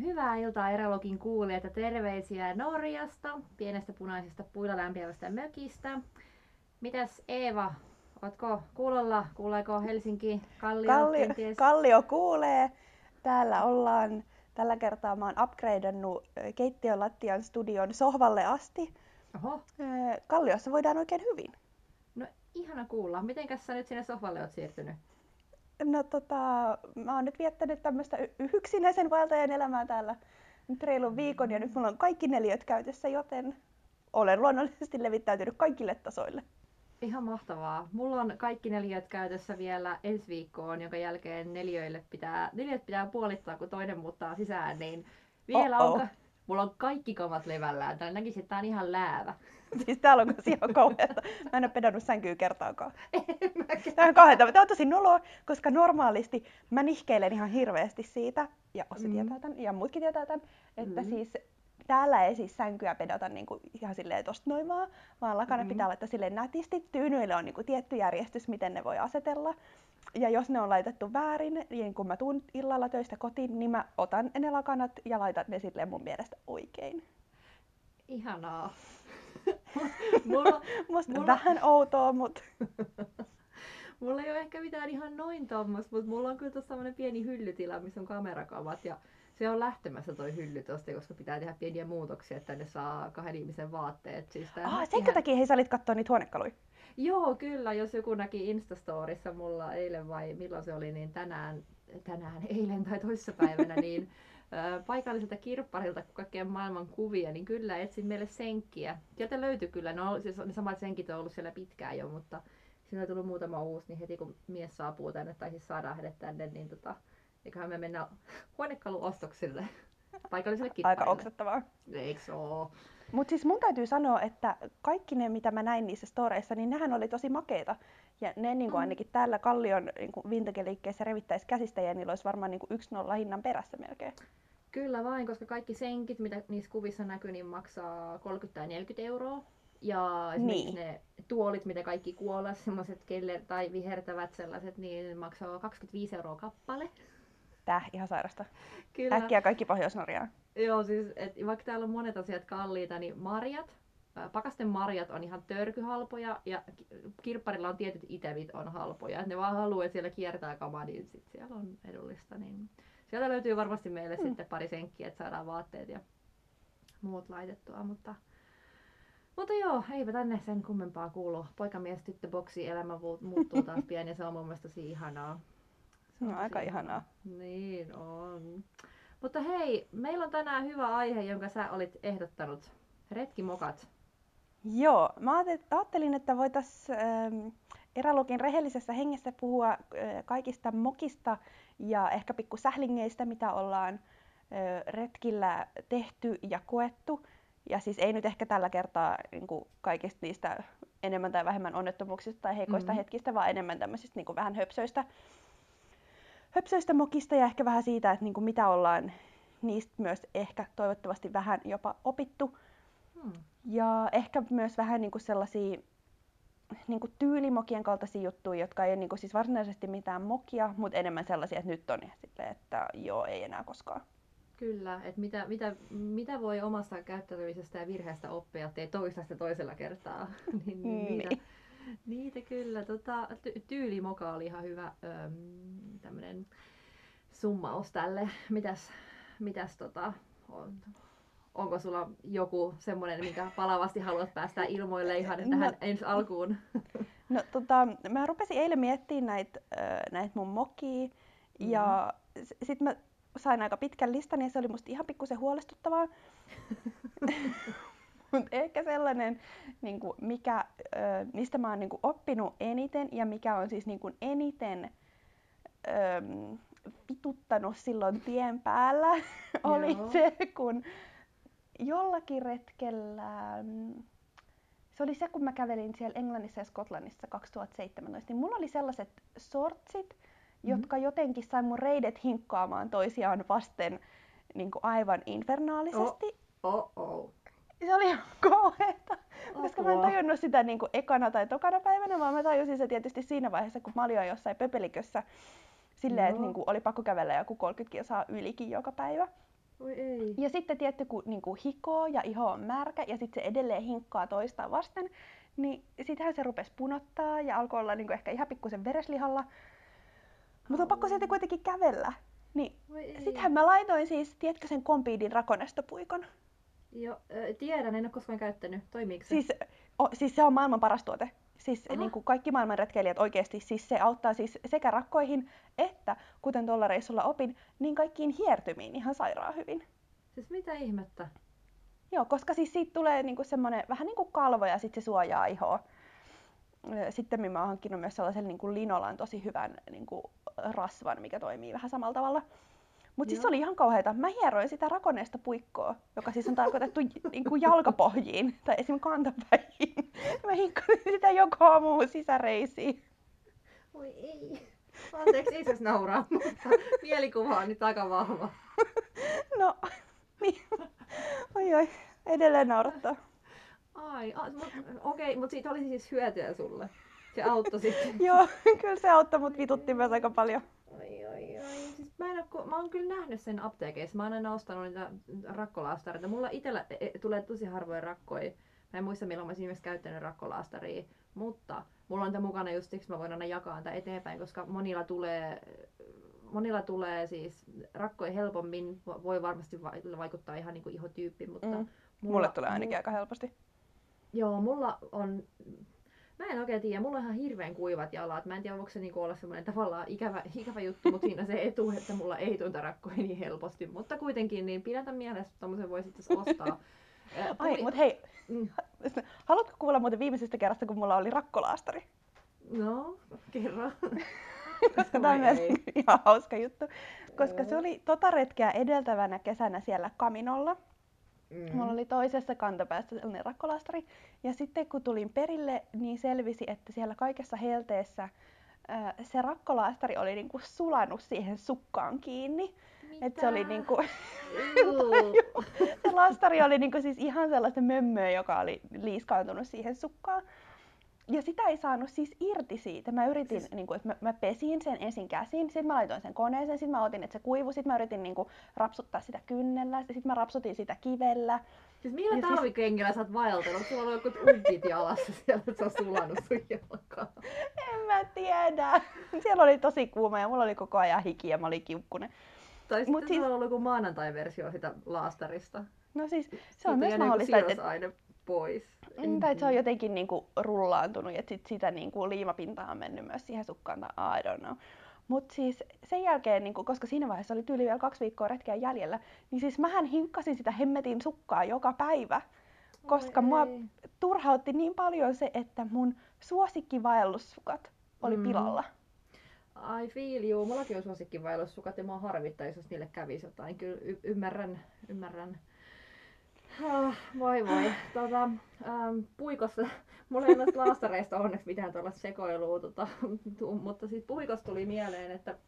Hyvää iltaa Erologin kuulijat ja terveisiä Norjasta, pienestä punaisesta puilla lämpiävästä mökistä. Mitäs Eeva, ootko kuulolla? Kuuleeko Helsinki Kallio? Kallio, Kallio kuulee. Täällä ollaan tällä kertaa mä oon upgradeannut keittiön lattian studion sohvalle asti. Oho. Kalliossa voidaan oikein hyvin. No ihana kuulla. Mitenkäs sä nyt sinne sohvalle oot siirtynyt? No tota, mä oon nyt viettänyt tämmöistä yksinäisen vaeltajan elämää täällä nyt reilun viikon ja nyt mulla on kaikki neliöt käytössä, joten olen luonnollisesti levittäytynyt kaikille tasoille. Ihan mahtavaa. Mulla on kaikki neliöt käytössä vielä ensi viikkoon, jonka jälkeen neliöille pitää, neliöt pitää puolittaa, kun toinen muuttaa sisään, niin vielä Oh-oh. on, mulla on kaikki kamat levällään. Täällä näkisin, että tää on ihan läävä. Siis täällä on kyllä ihan kauheata. Mä en ole pedannut sänkyä kertaakaan. Tämä on kauheata. Tämä on tosi noloa, koska normaalisti mä nihkeilen ihan hirveästi siitä, ja Ossi Mm. tietää tämän, ja muutkin tietää tämän, että Mm. siis täällä ei siis sänkyä pedata niinku ihan silleen tosta noin vaan, vaan lakana Mm. pitää laittaa silleen nätisti. Tyynyille on niinku tietty järjestys, miten ne voi asetella. Ja jos ne on laitettu väärin, niin kun mä tuun illalla töistä kotiin, niin mä otan ne lakanat ja laitan ne silleen mun mielestä oikein. Ihanaa. mulla, Musta Mulla- vähän outoa, mutta mulla ei ole ehkä mitään ihan noin tommos, mutta mulla on kyllä tuossa pieni hyllytila, missä on kamerakamat ja se on lähtemässä toi hylly tosta, koska pitää tehdä pieniä muutoksia, että ne saa kahden ihmisen vaatteet. Siis ah, senkö ihan- takia hei sä olit katsoa niitä huonekaluja? Joo, kyllä. Jos joku näki Instastorissa mulla eilen vai milloin se oli, niin tänään, tänään eilen tai toissapäivänä, niin paikalliselta kirpparilta kaikkien maailman kuvia, niin kyllä etsin meille senkkiä. Sieltä löytyi kyllä, no siis ne samat senkit on ollut siellä pitkään jo, mutta siinä on tullut muutama uusi, niin heti kun mies saapuu tänne, tai siis saadaan hänet tänne, niin tota, eiköhän me mennä huonekaluostoksille paikalliselle kirpparille. Aika oksettavaa. Eiks oo? Mutta siis mun täytyy sanoa, että kaikki ne, mitä mä näin niissä storeissa, niin nehän oli tosi makeita. Ja ne niin Mm. kuin ainakin täällä Kallion niin vintage-liikkeessä revittäisi käsistä ja niillä olisi varmaan niin yksi nolla hinnan perässä melkein. Kyllä vain, koska kaikki senkit, mitä niissä kuvissa näkyy, niin maksaa 30 tai 40 euroa. Ja esimerkiksi Niin. ne tuolit, mitä kaikki kuolas, semmoiset keller tai vihertävät sellaiset, niin maksaa 25 euroa kappale. Tää ihan sairasta. Kyllä. Äkkiä kaikki Pohjois-Norjaan. Joo, siis et vaikka täällä on monet asiat kalliita, niin marjat, pakasten marjat on ihan törkyhalpoja ja ki- kirpparilla on tietyt itevit on halpoja. Et ne vaan haluaa, että siellä kiertää kamaa, niin sit siellä on edullista. Niin sieltä löytyy varmasti meille Mm. sitten pari senkkiä, että saadaan vaatteet ja muut laitettua. Mutta, mutta joo, eipä tänne sen kummempaa kuulu. Poikamies tyttöboksi elämä muuttuu taas pian ja se on mun mielestä tosi ihanaa. Se on No, aika ihanaa. Niin on. Mutta hei, meillä on tänään hyvä aihe, jonka sä olit ehdottanut. Retkimokat. Joo, mä ajattelin- että voitaisiin ähm, Eralogin rehellisessä hengessä puhua äh, kaikista mokista ja ehkä pikku sählingeistä, mitä ollaan äh, retkillä tehty ja koettu. Ja siis ei nyt ehkä tällä kertaa niin kuin kaikista niistä enemmän tai vähemmän onnettomuuksista tai heikoista Mhm. hetkistä, vaan enemmän tämmöisistä niin kuin vähän höpsöistä, höpsöistä mokista ja ehkä vähän siitä, että niin kuin mitä ollaan niistä myös ehkä toivottavasti vähän jopa opittu. Hmm. Ja ehkä myös vähän niinku sellaisia niinku tyylimokien kaltaisia juttuja, jotka ei ole niinku siis varsinaisesti mitään mokia, mutta enemmän sellaisia, että nyt on ja silleen, että joo, ei enää koskaan. Kyllä, että mitä, mitä, mitä voi omasta käyttäytymisestä ja virheestä oppia, ettei toista sitä toisella kertaa. niin, niin, niitä, Niin. niitä kyllä. Tota, ty- tyylimoka oli ihan hyvä tämmönen summaus tälle. Mitäs, mitäs tota, on, onko sulla joku semmoinen, mikä palavasti haluat päästä ilmoille ihan No. tähän ensi alkuun? No tota, mä rupesin eilen miettimään näitä näit mun mokia ja s- sit mä sain aika pitkän listan ja se oli musta ihan pikkusen huolestuttavaa. Mutta ehkä sellainen, niin kuin mikä, ö, mistä mä oon niin kuin oppinut eniten ja mikä on siis niin kuin eniten ö, vituttanut silloin tien päällä, oli Joo. se, kun jollakin retkellä, mm, se oli se, kun mä kävelin siellä Englannissa ja Skotlannissa 2017, niin mulla oli sellaiset sortsit, Mhm. jotka jotenkin sai mun reidet hinkkaamaan toisiaan vasten niin kuin aivan infernaalisesti. Oh oh. Se oli ihan kauheeta, koska mä en Apua. tajunnut sitä niin kuin ekana tai tokana päivänä, vaan mä tajusin se tietysti siinä vaiheessa, kun mä olin jo jossain pöpelikössä silleen, että Joo. niin kuin oli pakko kävellä joku 30 kilsaa ylikin joka päivä. Oi ei. Ja sitten tietty, kun niin kuin hikoo ja iho on märkä ja sitten se edelleen hinkkaa toista vasten, niin sittenhän se rupesi punottaa ja alkoi olla niin kuin ehkä ihan pikkusen vereslihalla. Mutta on pakko silti kuitenkin kävellä. Niin sittenhän mä laitoin siis, tiedätkö sen Compeedin rakonestopuikon? Jo, äh, tiedän, en ole koskaan käyttänyt. Toimiiko se? Siis, o, siis se on maailman paras tuote. Siis Aha. niin kuin kaikki maailman retkeilijät oikeasti, siis se auttaa siis sekä rakkoihin että, kuten tuolla reissulla opin, niin kaikkiin hiertymiin ihan sairaan hyvin. Siis mitä ihmettä? Joo, koska siis siitä tulee niinku semmoinen vähän niin kuin kalvo ja sitten se suojaa ihoa. Sitten mä oon hankkinut myös sellaisen niin kuin linolan tosi hyvän niin kuin rasvan, mikä toimii vähän samalla tavalla. Mutta siis se oli ihan kauheata. Mä hieroin sitä rakoneesta puikkoa, joka siis on tarkoitettu niin kuin jalkapohjiin tai esim. kantapäihin. Mä hinkkasin sitä joka aamu sisäreisiin. Voi ei. Anteeksi, Ises nauraa, mutta mielikuva on nyt aika vahva. No, niin. Oi oi, edelleen naurattaa. Ai, okei, mutta siitä oli siis hyötyä sulle. Se auttoi sitten. Joo, kyllä se auttoi, mut vitutti myös aika paljon. Ai, ai, ai. Siis mä, en ko- mä oon kyllä nähnyt sen apteekeissa. Mä oon aina ostanut niitä rakkolaastareita. Mulla itellä e- e- tulee tosi harvoin rakkoja. Mä en muista milloin mä oon viimeksi käyttänyt rakkolaastaria. Mutta mulla on tämä mukana just siksi mä voin aina jakaa tätä eteenpäin, koska monilla tulee, monilla tulee siis rakkoja helpommin. Vo- Voi varmasti va- vaikuttaa ihan niin kuin ihotyyppi, mutta Mm. Mulle tulee ainakin aika helposti. Joo, mulla on... Mä en oikein tiedä, mulla on ihan hirveän kuivat jalat. Mä en tiedä, voiko se niinku olla semmoinen tavallaan ikävä, ikävä juttu, mutta siinä se etu, että mulla ei tunta rakkoja niin helposti. Mutta kuitenkin, niin pidätä mielessä, että tommosen voi sitten ostaa. Ai, mut hei, Mm. haluatko kuulla muuten viimeisestä kerrasta, kun mulla oli rakkolaastari? No, kerro. Koska tämä on myös ihan hauska juttu. Koska se oli tota retkeä edeltävänä kesänä siellä Kaminolla. Mm. Mulla oli toisessa kantapäässä sellainen rakkolaastari. Ja sitten kun tulin perille, niin selvisi, että siellä kaikessa helteessä ää, se rakkolaastari oli niinku sulanut siihen sukkaan kiinni. Että se oli niinku, se laastari oli niinku siis ihan sellaista mömmöä, joka oli liiskaantunut siihen sukkaan. Ja sitä ei saanut siis irti siitä. Mä yritin, Siis- niin kuin, että mä, mä pesin sen ensin käsin, sitten mä laitoin sen koneeseen, sitten mä otin, että se kuivui, sitten mä yritin niin kuin, rapsuttaa sitä kynnellä, sitten mä rapsutin sitä kivellä. Siis millä Ja siis- talvikengillä sä oot vaeltanut? Sulla on jotkut umpit jalassa siellä, että se on sulanut sun jalkaan. En mä tiedä. Siellä oli tosi kuuma ja mulla oli koko ajan hiki ja mä olin kiukkunen. Tai sitten Mut siis... siis- sulla on ollut joku maanantai-versio sitä laastarista. No siis se on myös jää niinku mahdollista, että, pois. Mm, tai se on jotenkin niinku rullaantunut ja sit sitä niinku liimapintaa on mennyt myös siihen sukkaan tai I don't know. Mutta siis sen jälkeen, niinku, koska siinä vaiheessa oli tyyli vielä kaksi viikkoa retkeä jäljellä, niin siis mähän hinkkasin sitä hemmetin sukkaa joka päivä. Koska Oi mua ei. turhautti niin paljon se, että mun suosikkivaellussukat oli Mm. pilalla. I feel you. Mullakin on suosikkivaellussukat ja mua harvittaa, jos niille kävisi jotain. Kyllä y- ymmärrän, ymmärrän. Ah, voi voi. Tota, ähm, puikossa, mulla ei noista laastareista onneksi mitään tuollaista sekoilua, tota, mutta siis puikossa tuli mieleen, että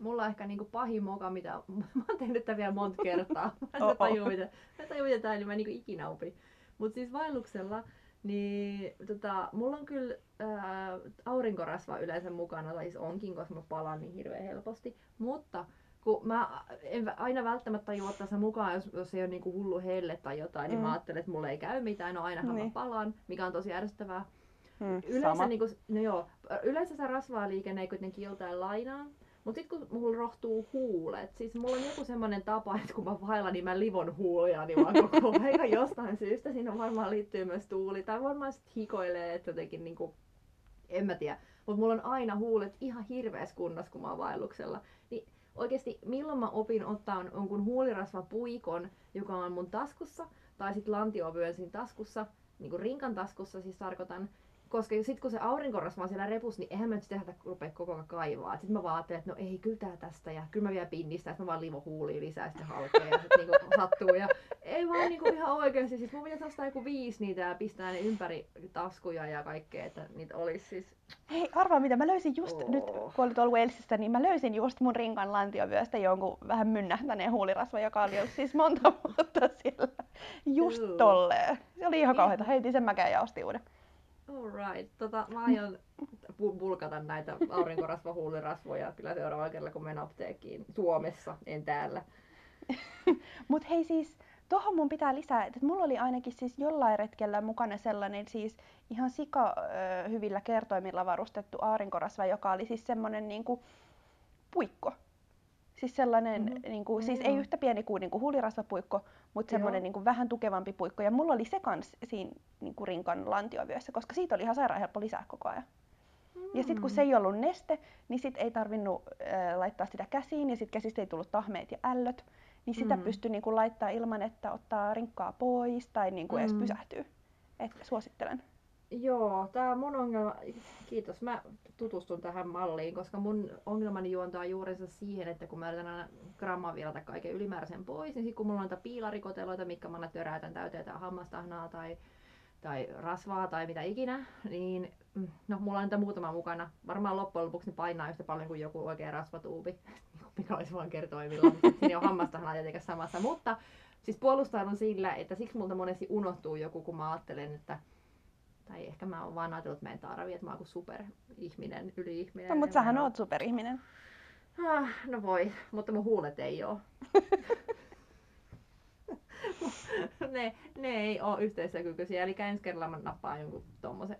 mulla on ehkä niinku pahin moka, mitä mä oon tehnyt tätä vielä monta kertaa. Mä en tajua, mitä, mä en tajua, mitä tää, niin mä niinku ikinä opin. Mutta siis vaelluksella, niin tota, mulla on kyllä ää, aurinkorasva yleensä mukana, tai siis onkin, koska mä palaan niin hirveän helposti. Mutta kun mä en aina välttämättä ottaa sen mukaan, jos, jos ei ole niinku hullu helle tai jotain, niin Mm. mä ajattelen, että mulle ei käy mitään, no ainahan Niin. mä palaan, mikä on tosi ärsyttävää. Mm, Yleensä, sama. niinku, no joo, yleensä se rasvaa liikenne ei kuitenkin joltain lainaa. Mutta sitten kun mulla rohtuu huulet, siis mulla on joku semmoinen tapa, että kun mä vaellan, niin mä livon huulia niin vaan koko ajan jostain syystä. Siinä varmaan liittyy myös tuuli, tai varmaan sit hikoilee, että jotenkin niinku, en mä tiedä. Mutta mulla on aina huulet ihan hirveässä kunnossa, kun mä oon vaelluksella. Niin oikeasti milloin mä opin ottaa jonkun huulirasvapuikon, joka on mun taskussa, tai sitten lantiovyön siinä taskussa, niin kuin rinkan taskussa siis tarkoitan, koska sitten kun se aurinkorasva on siellä repus, niin eihän mä nyt sitä rupea koko ajan kaivaa. Sitten mä vaan että no ei, kyllä tää tästä, ja kyllä mä vielä pinnistä, että mä vaan livo huuliin lisää, sitten halkee, ja sitten niinku sattuu. Ja ei vaan niinku ihan oikeasti, siis mun pitäisi ostaa joku viisi niitä ja pistää ne ympäri taskuja ja kaikkea, että niitä olisi siis. Hei, arvaa mitä, mä löysin just Oo. nyt, kun oli tuolla Walesissa, niin mä löysin just mun rinkan lantiovyöstä jonkun vähän mynnähtäneen huulirasva, joka oli ollut siis monta vuotta siellä. Just tolleen. Se oli ihan kauheeta. Heitin sen mäkään ja ostin uuden. Alright, tota, mä aion pulkata näitä aurinkorasva huulirasvoja kyllä seuraavalla kerralla, kun menen apteekkiin Suomessa, en täällä. Mut hei siis, Tuohon mun pitää lisää, että mulla oli ainakin siis jollain retkellä mukana sellainen siis ihan sika ö, hyvillä kertoimilla varustettu aarinkorasva, joka oli siis semmoinen niinku puikko. Siis sellainen, mm-hmm. niinku, siis ei yhtä pieni kuin niinku huulirasvapuikko, mutta semmoinen niinku vähän tukevampi puikko. Ja mulla oli se kans siinä niinku rinkan lantiovyössä, koska siitä oli ihan sairaan helppo lisää koko ajan. Mm. Ja sitten kun se ei ollut neste, niin sit ei tarvinnut äh, laittaa sitä käsiin ja sitten käsistä ei tullut tahmeet ja ällöt niin sitä mm. pystyy niin kuin laittaa ilman, että ottaa rinkkaa pois tai niin kuin mm. edes pysähtyy. Et suosittelen. Joo, tämä mun ongelma, kiitos, mä tutustun tähän malliin, koska mun ongelmani juontaa juurensa siihen, että kun mä yritän aina grammavirata kaiken ylimääräisen pois, niin sit kun mulla on niitä piilarikoteloita, mitkä mä aina töräytän täyteen tai hammastahnaa tai, tai rasvaa tai mitä ikinä, niin mm, no mulla on niitä muutama mukana. Varmaan loppujen lopuksi ne painaa yhtä paljon kuin joku oikea rasvatuubi mikä olisi vaan kertoimilla, mutta siinä on hammastahan tietenkään samassa. Mutta siis puolustaudun sillä, että siksi multa monesti unohtuu joku, kun mä ajattelen, että tai ehkä mä oon vaan ajatellut, että mä en tarvi, että mä oon kuin superihminen, yli-ihminen. No, mutta sähän oot superihminen. Ah, no voi, mutta mun huulet ei oo. ne, ne ei ole yhteistyökykyisiä, eli ensi kerralla mä nappaan jonkun tommosen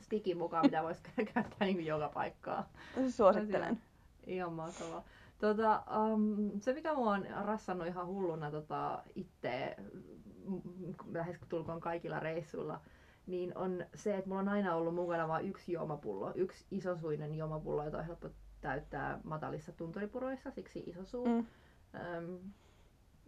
stikin mukaan, mitä voisi käyttää niin joka paikkaa. Suosittelen. Ihan mahtavaa. Tota, um, se mikä mua on rassannut ihan hulluna tota, itse lähes tulkoon kaikilla reissuilla, niin on se, että mulla on aina ollut mukana vain yksi juomapullo, yksi isosuinen juomapullo, jota on helppo täyttää matalissa tunturipuroissa, siksi isosuu. Mm. Um,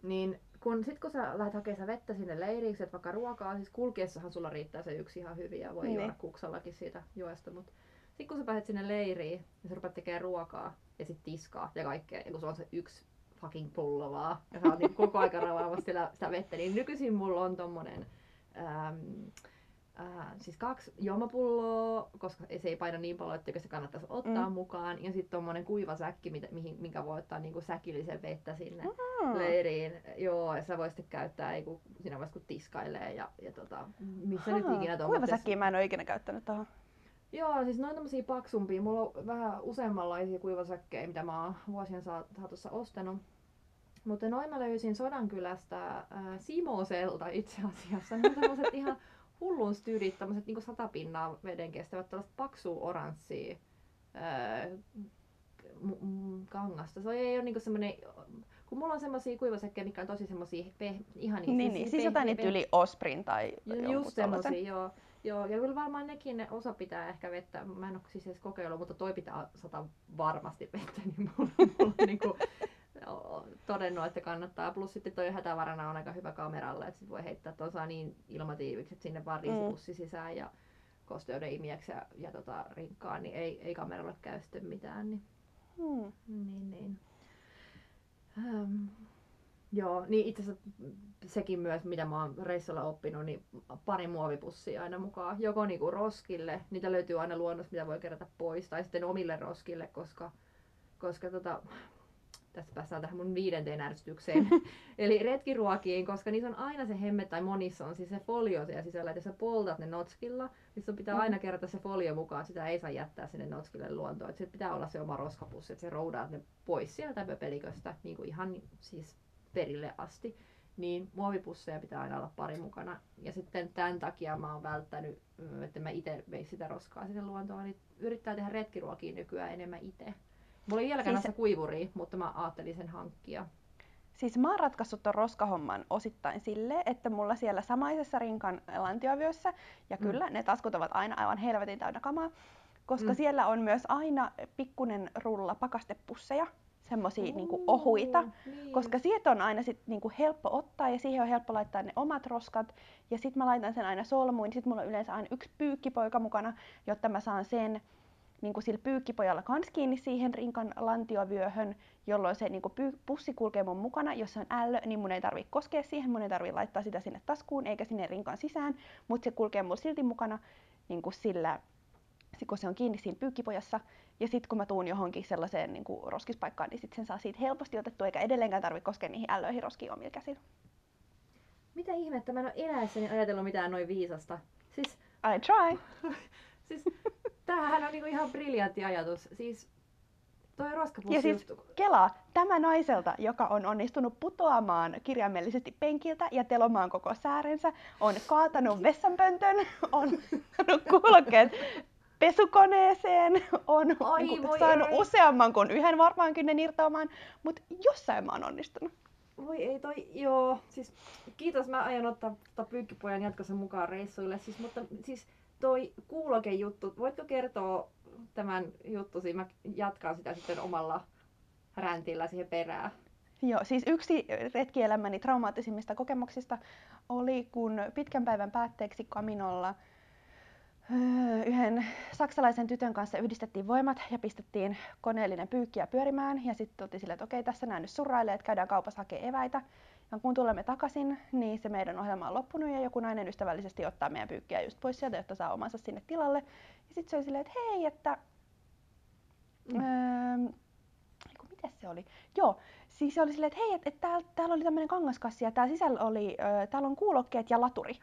niin kun, sit kun sä lähdet hakemaan vettä sinne leiriin, että vaikka ruokaa, siis kulkiessahan sulla riittää se yksi ihan hyvin ja voi niin. juoda kuksallakin siitä joesta, mutta sitten kun sä pääset sinne leiriin ja sä rupeat tekemään ruokaa ja sitten tiskaa ja kaikkea, ja kun se on se yksi fucking pullo vaan, ja sä oot niin koko aika ravaamassa sitä, sitä vettä, niin nykyisin mulla on tommonen äm, äh, siis kaksi juomapulloa, koska se ei paina niin paljon, että se kannattaisi ottaa mm. mukaan. Ja sitten tuommoinen kuiva säkki, mitä, mihin, minkä voi ottaa niin kuin säkillisen vettä sinne mm. leiriin. Joo, ja sä voit sitten käyttää ei, kun, siinä vaiheessa kun tiskailee ja, ja tota, missä Aha. nyt ikinä Kuiva säkkiä mä en ole ikinä käyttänyt tuohon. Joo, siis noin tämmösiä paksumpia. Mulla on vähän useammanlaisia kuivasäkkejä, mitä mä oon vuosien saatossa ostanut. Mutta noin mä löysin Sodankylästä äh, Simoselta itse asiassa. Ne on ihan hullun styrit, tämmöiset niinku sata pinnaa veden kestävät, tällaiset paksu oranssia äh, kangasta. Se ei ole niinku semmoinen kun mulla on semmosia kuivasäkkejä, mikä on tosi semmosia peh, ihan niin, niin, niin. siis jotain niitä yli Osprey tai Just semmosia, joo. Joo, ja kyllä varmaan nekin ne osa pitää ehkä vettä. Mä en ole siis edes kokeillut, mutta toi pitää sata varmasti vettä, niin mulla, mulla on niin kuin, todennut, että kannattaa. Plus sitten toi hätävarana on aika hyvä kameralle, että sit voi heittää tuossa niin ilmatiiviksi, että sinne vaan riisipussi mm. sisään ja kosteuden imiäksi ja, ja tota, rinkkaan, niin ei, ei kameralle käy sitten mitään. Niin, mm. niin, niin. Um, Joo, niin itse asiassa sekin myös, mitä mä oon reissulla oppinut, niin pari muovipussia aina mukaan. Joko niinku roskille, niitä löytyy aina luonnossa, mitä voi kerätä pois, tai sitten omille roskille, koska, koska tota, tässä päästään tähän mun viidenteen ärsytykseen. Eli retkiruokiin, koska niissä on aina se hemme tai monissa on siis se folio siellä sisällä, että jos sä poltat ne notskilla, niin sun pitää aina kerätä se folio mukaan, sitä ei saa jättää sinne notskille luontoon. Että pitää olla se oma roskapussi, että se roudaat ne pois sieltä pöpeliköstä, niin kuin ihan siis perille asti, niin muovipusseja pitää aina olla pari mukana. Ja sitten tämän takia mä oon välttänyt, että mä itse vein sitä roskaa sinne luontoon, niin yrittää tehdä retkiruokia nykyään enemmän itse. Mulla ei vieläkään siis... kuivuri, mutta mä ajattelin sen hankkia. Siis mä oon ratkaissut ton roskahomman osittain sille, että mulla siellä samaisessa rinkan lantiovyössä, ja mm. kyllä ne taskut ovat aina aivan helvetin täynnä kamaa, koska mm. siellä on myös aina pikkunen rulla pakastepusseja, semmoisia niinku ohuita, niin. koska sieltä on aina sit niinku helppo ottaa ja siihen on helppo laittaa ne omat roskat. Ja sitten mä laitan sen aina solmuun, sitten mulla on yleensä aina yksi pyykkipoika mukana, jotta mä saan sen niin kuin sillä pyykkipojalla kans kiinni siihen rinkan lantiovyöhön, jolloin se niin kuin pussi kulkee mun mukana. Jos se on ällö, niin mun ei tarvi koskea siihen, mun ei tarvi laittaa sitä sinne taskuun eikä sinne rinkan sisään, mutta se kulkee mulla silti mukana niin kuin sillä kun se on kiinni siinä pyykkipojassa. Ja sitten kun mä tuun johonkin sellaiseen niin kuin roskispaikkaan, niin sit sen saa siitä helposti otettua, eikä edelleenkään tarvitse koskea niihin ällöihin roskiin omilla käsillä. Mitä ihmettä? Mä en ole eläessäni ajatellut mitään noin viisasta. Siis... I try! siis, tämähän on niinku ihan briljantti ajatus. Siis toi roskapussi Ja siis. Kela, tämä naiselta, joka on onnistunut putoamaan kirjaimellisesti penkiltä ja telomaan koko säärensä, on kaatanut vessanpöntön, on ottanut kuulokkeet pesukoneeseen, on Ai niin voi saanut ei. useamman kuin yhden varmaan kynnen irtoamaan, mutta jossain mä oon onnistunut. Voi ei toi, joo, siis kiitos, mä aion ottaa tota pyykkipojan jatkossa mukaan reissuille, siis, mutta siis toi kuulokejuttu, voitko kertoa tämän juttusi, mä jatkan sitä sitten omalla räntillä siihen perään. Joo, siis yksi retkielämäni traumaattisimmista kokemuksista oli, kun pitkän päivän päätteeksi Kaminolla öö, yhden saksalaisen tytön kanssa yhdistettiin voimat ja pistettiin koneellinen pyykkiä pyörimään. Ja sitten tultiin silleen, että okei, tässä näin nyt surrailee, että käydään kaupassa hakemaan eväitä. Ja kun tulemme takaisin, niin se meidän ohjelma on loppunut ja joku nainen ystävällisesti ottaa meidän pyykkiä just pois sieltä, jotta saa omansa sinne tilalle. Ja sitten se oli silleen, että hei, että... Mm. Öö, mites se oli? Joo, siis se oli silleen, että hei, että et täällä, täällä oli tämmöinen kangaskassi ja täällä sisällä oli, ö, täällä on kuulokkeet ja laturi.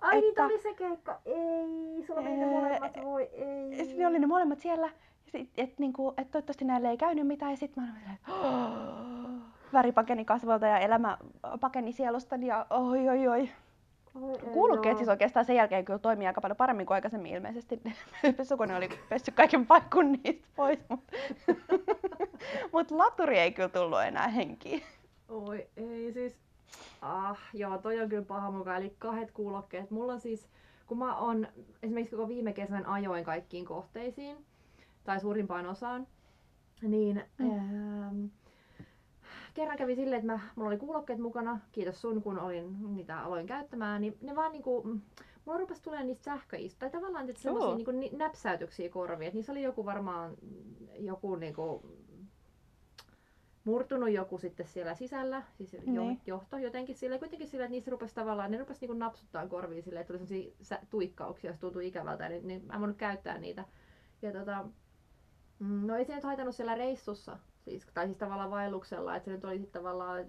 Ai niin, Että- oli se keikka, ei, sulla meni ne Öö, molemmat, voi ei. Ne oli ne molemmat siellä, ja sit, et, niinku, et toivottavasti näille ei käynyt mitään, ja sitten mä olin silleen, että väri pakeni kasvoilta ja elämä pakeni sielustani ja oi oi oi. Kuulokkeet joo. siis oikeastaan sen jälkeen kyllä toimii aika paljon paremmin kuin aikaisemmin ilmeisesti. Pesukone oli pessyt kaiken paikkun niistä pois, mutta mut laturi ei kyllä tullut enää henkiin. Oi ei siis, ah joo toi on kyllä paha mukaan, eli kahdet kuulokkeet. Mulla siis, kun mä on esimerkiksi koko viime kesän ajoin kaikkiin kohteisiin, tai suurimpaan osaan, niin Mm. ähm, kerran kävi silleen, että mä, mulla oli kuulokkeet mukana, kiitos sun kun olin niitä aloin käyttämään, niin ne vaan niinku, mm, mulla rupesi tulemaan niistä sähköistä, tai tavallaan että semmosia Oo. niinku ni- näpsäytyksiä korviin, että niissä oli joku varmaan, joku niinku murtunut joku sitten siellä sisällä, siis jo, Niin. johto jotenkin sille, kuitenkin sille, että niissä rupesi tavallaan, ne rupesi niinku napsuttaa korviin silleen, että tuli sellaisia tuikkauksia, jos tuntui ikävältä, niin, niin mä en voinut käyttää niitä. Ja tota, mm, no ei se nyt haitannut siellä reissussa, siis, tai siis tavallaan vaelluksella, että se nyt oli sitten tavallaan,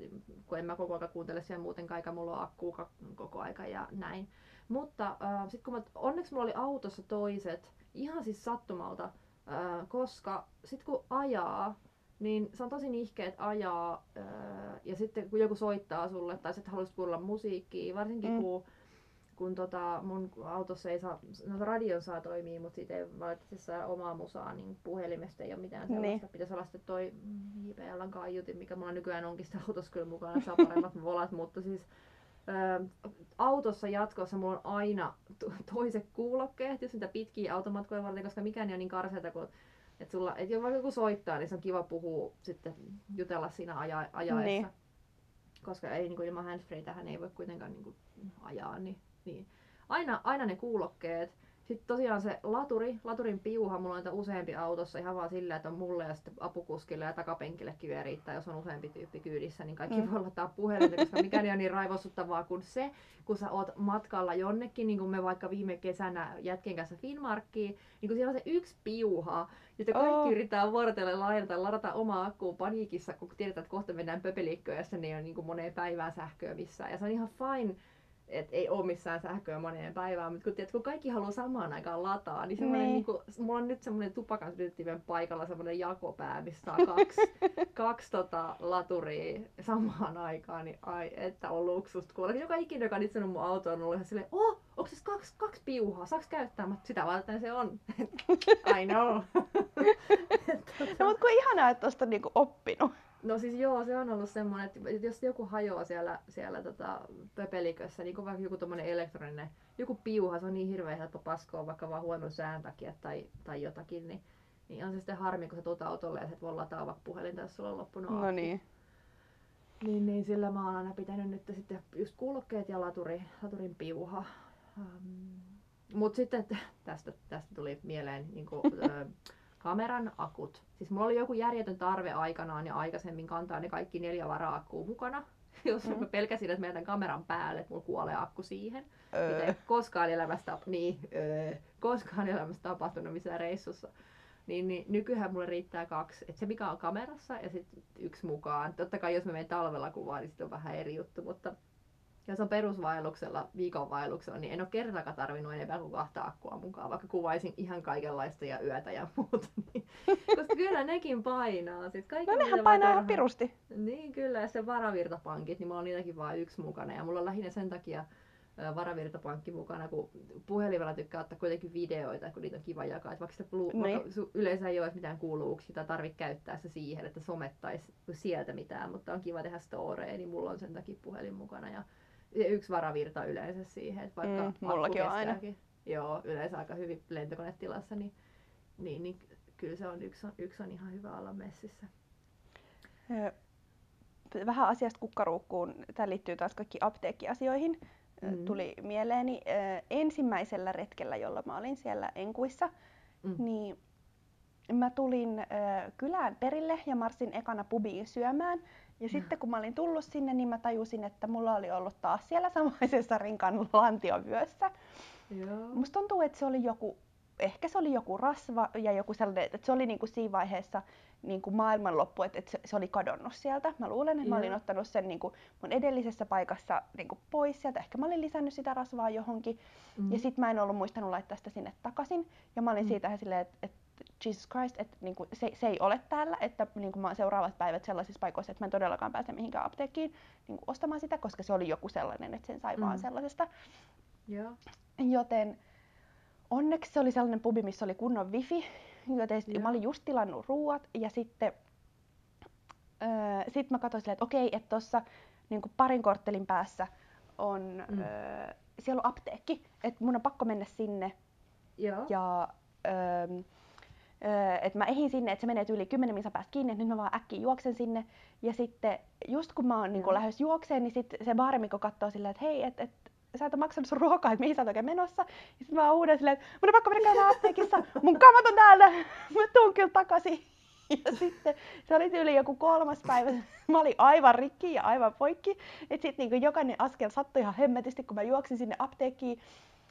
kun en mä koko ajan kuuntele siellä muuten eikä mulla on akkuu koko aika ja näin. Mutta äh, sitten kun mä, onneksi mulla oli autossa toiset, ihan siis sattumalta, äh, koska sitten kun ajaa, niin se on tosi nihkeet ajaa ää, ja sitten kun joku soittaa sulle tai sitten haluaisit kuulla musiikkia, varsinkin Mm. kun, kun tota mun autossa ei saa, no radion saa toimia, mutta siitä ei valitettavasti saa omaa musaa, niin puhelimesta ei ole mitään sellaista. Niin. Pitäisi olla sitten toi JBLn kaiutin, mikä mulla nykyään onkin sitä autossa kyllä mukana, saa paremmat volat, mutta siis ää, autossa jatkossa mulla on aina to- toiset kuulokkeet, jos niitä pitkiä automatkoja varten, koska mikään ei ole niin karseata kuin että sulla, et jos vaikka joku soittaa, niin se on kiva puhua sitten, jutella siinä aja, ajaessa. Niin. Koska ei niin ilman handsfree tähän ei voi kuitenkaan niin ajaa. Niin, niin. Aina, aina ne kuulokkeet. Sitten tosiaan se laturi, laturin piuha, mulla on niitä useampi autossa ihan vaan sillä, että on mulle ja sitten apukuskille ja takapenkillekin vielä riittää, jos on useampi tyyppi kyydissä, niin kaikki Mm. voi laittaa puhelinta, koska mikään ei ole niin raivostuttavaa kuin se, kun sä oot matkalla jonnekin, niin kuin me vaikka viime kesänä jätken kanssa Finmarkkiin, niin kun siellä on se yksi piuha, jota kaikki Oh. yrittää vuorotelle laajata, ladata omaa akkuun paniikissa, kun tiedetään, että kohta mennään pöpelikköön ja sitten ei ole niin kuin moneen päivään sähköä missään. Ja se on ihan fine, että ei ole missään sähköä moneen päivään, mutta kun, tiedät, kun kaikki haluaa samaan aikaan lataa, niin semmoinen, Niin. niin. Kuin, mulla on nyt semmoinen tupakan sytyttimen paikalla semmoinen jakopää, missä saa kaksi, kaksi tota, laturia samaan aikaan, niin ai, että on luksusta kuulla. Joka ikinen, joka on itsenyt mun autoon, on ollut ihan silleen, oh, onko se kaksi, kaksi piuhaa, saaks käyttää? Mä, sitä varten se on. I know. No mutta kun ihanaa, että tosta on niinku oppinut. No siis joo, se on ollut semmoinen, että jos joku hajoaa siellä, siellä tota pöpelikössä, niin kuin vaikka joku tommonen elektroninen, joku piuha, se on niin hirveän helppo paskoa vaikka vaan huonon sään takia tai, tai jotakin, niin, niin on se sitten harmi, kun sä tuut autolle ja sä et voi lataa vaikka puhelinta, jos sulla on loppunut No akku. niin. Niin, niin sillä mä oon aina pitänyt nyt sitten just kuulokkeet ja laturi, laturin piuha. Um, Mutta sitten tästä, tästä tuli mieleen niin kuin, kameran akut. Siis mulla oli joku järjetön tarve aikanaan ja aikaisemmin kantaa ne kaikki neljä vara-akkua mukana. Jos Mm. mä pelkäsin, että mä jätän kameran päälle, että mulla kuolee akku siihen. Mitä ei Öö, koskaan elämässä, niin, öö, koskaan elämässä tapahtunut missään reissussa. Niin, niin nykyään mulle riittää kaksi. Et se mikä on kamerassa ja sitten yksi mukaan. Totta kai jos mä menen talvella kuvaan, niin sitten on vähän eri juttu. Mutta jos on perusvaelluksella, viikon vaelluksella, niin en ole kertakaan tarvinnut enempää kuin kahta akkua mukaan, vaikka kuvaisin ihan kaikenlaista ja yötä ja muuta. Niin, koska kyllä nekin painaa. Siis kaikki, No nehän painaa ihan pirusti. Niin kyllä, ja sitten varavirtapankit, niin mulla on niitäkin vain yksi mukana. Ja mulla on lähinnä sen takia varavirtapankki mukana, kun puhelimella tykkää ottaa kuitenkin videoita, kun niitä on kiva jakaa. Et vaikka, sitä blu- Niin. vaikka yleensä ei ole mitään kuuluvuuksia tai tarvitse käyttää se siihen, että somettaisi sieltä mitään, mutta on kiva tehdä storeja, niin mulla on sen takia puhelin mukana. Ja, yksi varavirta yleensä siihen, että vaikka Mm, mullakin on aina. Joo, yleensä aika hyvin lentokonetilassa, niin, niin, niin kyllä se on yksi, on, yksi on ihan hyvä olla messissä. Vähän asiasta kukkaruukkuun. Tämä liittyy taas kaikki apteekkiasioihin. Mm. Tuli mieleeni ensimmäisellä retkellä, jolla mä olin siellä Enkuissa, Mm. niin mä tulin kylään perille ja marssin ekana pubiin syömään. Ja sitten kun mä olin tullut sinne, niin mä tajusin, että mulla oli ollut taas siellä samaisessa rinkan lantiovyössä. Joo. Musta tuntuu, että se oli joku, ehkä se oli joku rasva ja joku sellainen, että se oli niinku siinä vaiheessa niinku maailmanloppu, että, että se, oli kadonnut sieltä. Mä luulen, että mä olin ottanut sen niinku mun edellisessä paikassa niinku pois sieltä. Ehkä mä olin lisännyt sitä rasvaa johonkin. Mhm. Ja sit mä en ollut muistanut laittaa sitä sinne takaisin. Ja mä olin Mm. siitä silleen, että, että Jesus Christ, että niinku, se, se ei ole täällä, että niinku, mä oon seuraavat päivät sellaisissa paikoissa, että mä en todellakaan pääse mihinkään apteekkiin niinku, ostamaan sitä, koska se oli joku sellainen, että sen sai Mm. vaan sellaisesta. Joo. Joten onneksi se oli sellainen pubi, missä oli kunnon wifi, joten Joo. mä olin just tilannut ruuat ja sitten öö, sit mä katsoin silleen, että okei, että tuossa niin parin korttelin päässä on, Mm. öö, siellä on apteekki, että mun on pakko mennä sinne Joo. ja öö, öö, että mä ehin sinne, että se menee yli 10 minsa päästä kiinni, että nyt mä vaan äkkiä juoksen sinne. Ja sitten just kun mä oon niin lähes juokseen, niin sit se baarimikko katsoo silleen, että hei, että et, sä et ole maksanut sun ruokaa, että mihin sä oot oikein menossa. Ja sitten mä huudan silleen, että mun on pakko mennä käymään apteekissa, mun kamat on täällä, mä tuun kyllä takaisin. Ja sitten se oli tyyli joku kolmas päivä, mä olin aivan rikki ja aivan poikki. Että sitten niin jokainen askel sattui ihan hemmetisti, kun mä juoksin sinne apteekkiin.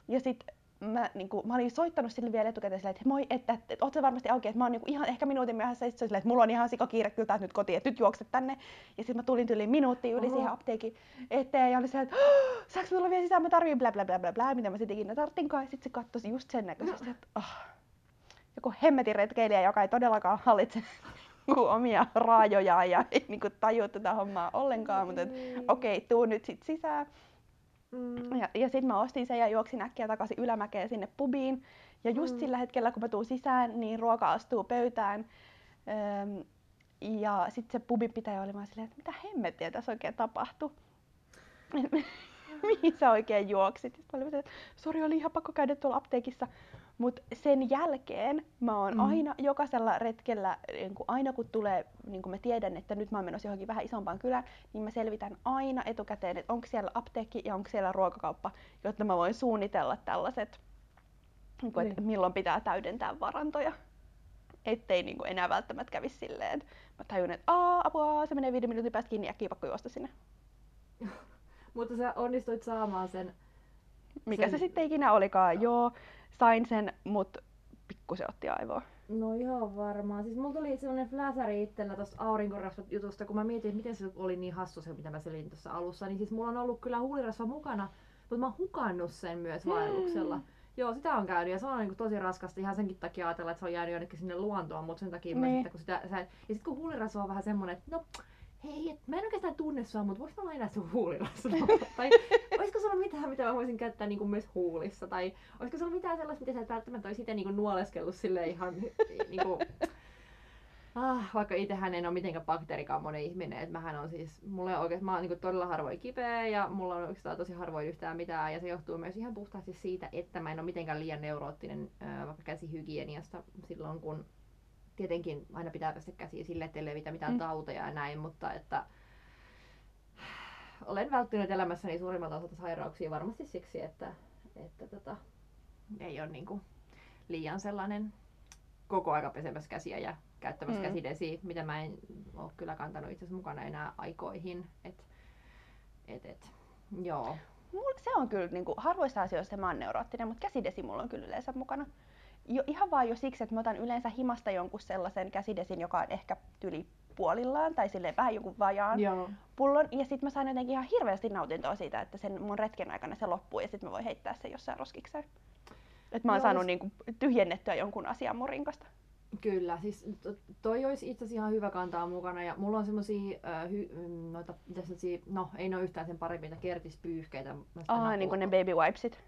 Ja sitten mä, niin kuin, mä olin soittanut sille vielä etukäteen silleen, että moi, että, että, että oot varmasti auki, että mä oon niin kuin, ihan ehkä minuutin myöhässä. Ja sit se oli silleen, että mulla on ihan sikakiire kyllä nyt kotiin, että nyt juokset tänne. Ja sitten mä tulin yli minuutti yli Oho. siihen apteekin eteen ja oli silleen, että "Oh, saaks tulla vielä sisään, mä tarviin bla bla bla bla bla, mitä mä sitten ikinä tarttinkaan. Ja sitten se kattosi just sen näköisesti, että oh, joku hemmetin retkeilijä, joka ei todellakaan hallitse niinku omia raajojaan ja ei niinku tajua tätä hommaa ollenkaan, mutta Ei. okei, tuu nyt sit sisään. Mm. Ja, ja sitten mä ostin sen ja juoksin äkkiä takaisin ylämäkeen sinne pubiin. Ja just Mm. sillä hetkellä, kun mä tuun sisään, niin ruoka astuu pöytään. Öm, ja sitten se pubin pitäjä oli vaan silleen, että mitä hemmettiä tässä oikein tapahtui. Mihin sä oikein juoksit? Sitten mä olin että sori, oli ihan pakko käydä tuolla apteekissa. Mutta sen jälkeen mä oon Mm. aina jokaisella retkellä, niin kun aina kun tulee, niin kun mä tiedän, että nyt mä oon menossa johonkin vähän isompaan kylään, niin mä selvitän aina etukäteen, että onko siellä apteekki ja onko siellä ruokakauppa, jotta mä voin suunnitella tällaiset, niin kun, että Niin. milloin pitää täydentää varantoja. Ettei niin enää välttämättä kävisi silleen, että mä tajun, että Aa, apua, se menee viiden minuutin päästä kiinni ja pakko juosta sinne. Mutta sä onnistuit saamaan sen. Mikä Sen- se sitten ikinä olikaan, joo, sain sen, mut pikku se otti aivoa. No joo varmaan. Siis mulla tuli semmonen fläsäri itsellä tosta aurinkorasvat jutusta, kun mä mietin, että miten se oli niin hassu se, mitä mä selin tuossa alussa. Niin siis mulla on ollut kyllä huulirasva mukana, mutta mä oon hukannut sen myös vaelluksella. Mm. Joo, sitä on käynyt ja se on niinku tosi raskasta ihan senkin takia ajatella, että se on jäänyt jonnekin sinne luontoon, mutta sen takia mä Niin. sitten, kun sitä, sä, ja sitten kun huulirasva on vähän semmonen, että no hei, et mä en oikeastaan tunne sua, mutta voiko mä lainaa sun huulirasvaa? tai olisiko sulla mitään, mitä mä voisin käyttää niinku myös huulissa? Tai olisiko sulla mitään sellaista, mitä sä et välttämättä olisi itse niinku nuoleskellut sille ihan niinku, Ah, vaikka itsehän en ole mitenkään bakteerikammonen ihminen, että mähän on siis, mulla on oikein, mä oon niin todella harvoin kipeä ja mulla on oikeastaan tosi harvoin yhtään mitään ja se johtuu myös ihan puhtaasti siitä, että mä en ole mitenkään liian neuroottinen ää, vaikka käsihygieniasta silloin, kun tietenkin aina pitää pestä käsiä sille, ettei levitä mitään Mm. tauteja ja näin, mutta että olen välttynyt elämässäni suurimmalta osalta sairauksia varmasti siksi, että, että tota, ei ole niinku liian sellainen koko aika pesemässä käsiä ja käyttämässä Mm. käsidesiä, mitä mä en ole kyllä kantanut itse asiassa mukana enää aikoihin. Et, et, et, joo. Mulla se on kyllä niinku, harvoissa asioissa mä oon neuroottinen, mutta käsidesi mulla on kyllä yleensä mukana. Jo, ihan vaan jo siksi, että mä otan yleensä himasta jonkun sellaisen käsidesin, joka on ehkä yli puolillaan tai silleen vähän jonkun vajaan Joo. pullon. Ja sitten mä sain jotenkin ihan hirveästi nautintoa siitä, että sen mun retken aikana se loppuu ja sitten mä voin heittää sen jossain roskikseen. Että mä oon Joo, saanut siis- niinku tyhjennettyä jonkun asian mun rinkasta. Kyllä, siis to- toi olisi itse asiassa ihan hyvä kantaa mukana ja mulla on semmosia, äh, hy, noita, semmosia, no ei ne ole yhtään sen parempia kertispyyhkeitä. noista Aa, napu- niin kuin ne baby wipesit.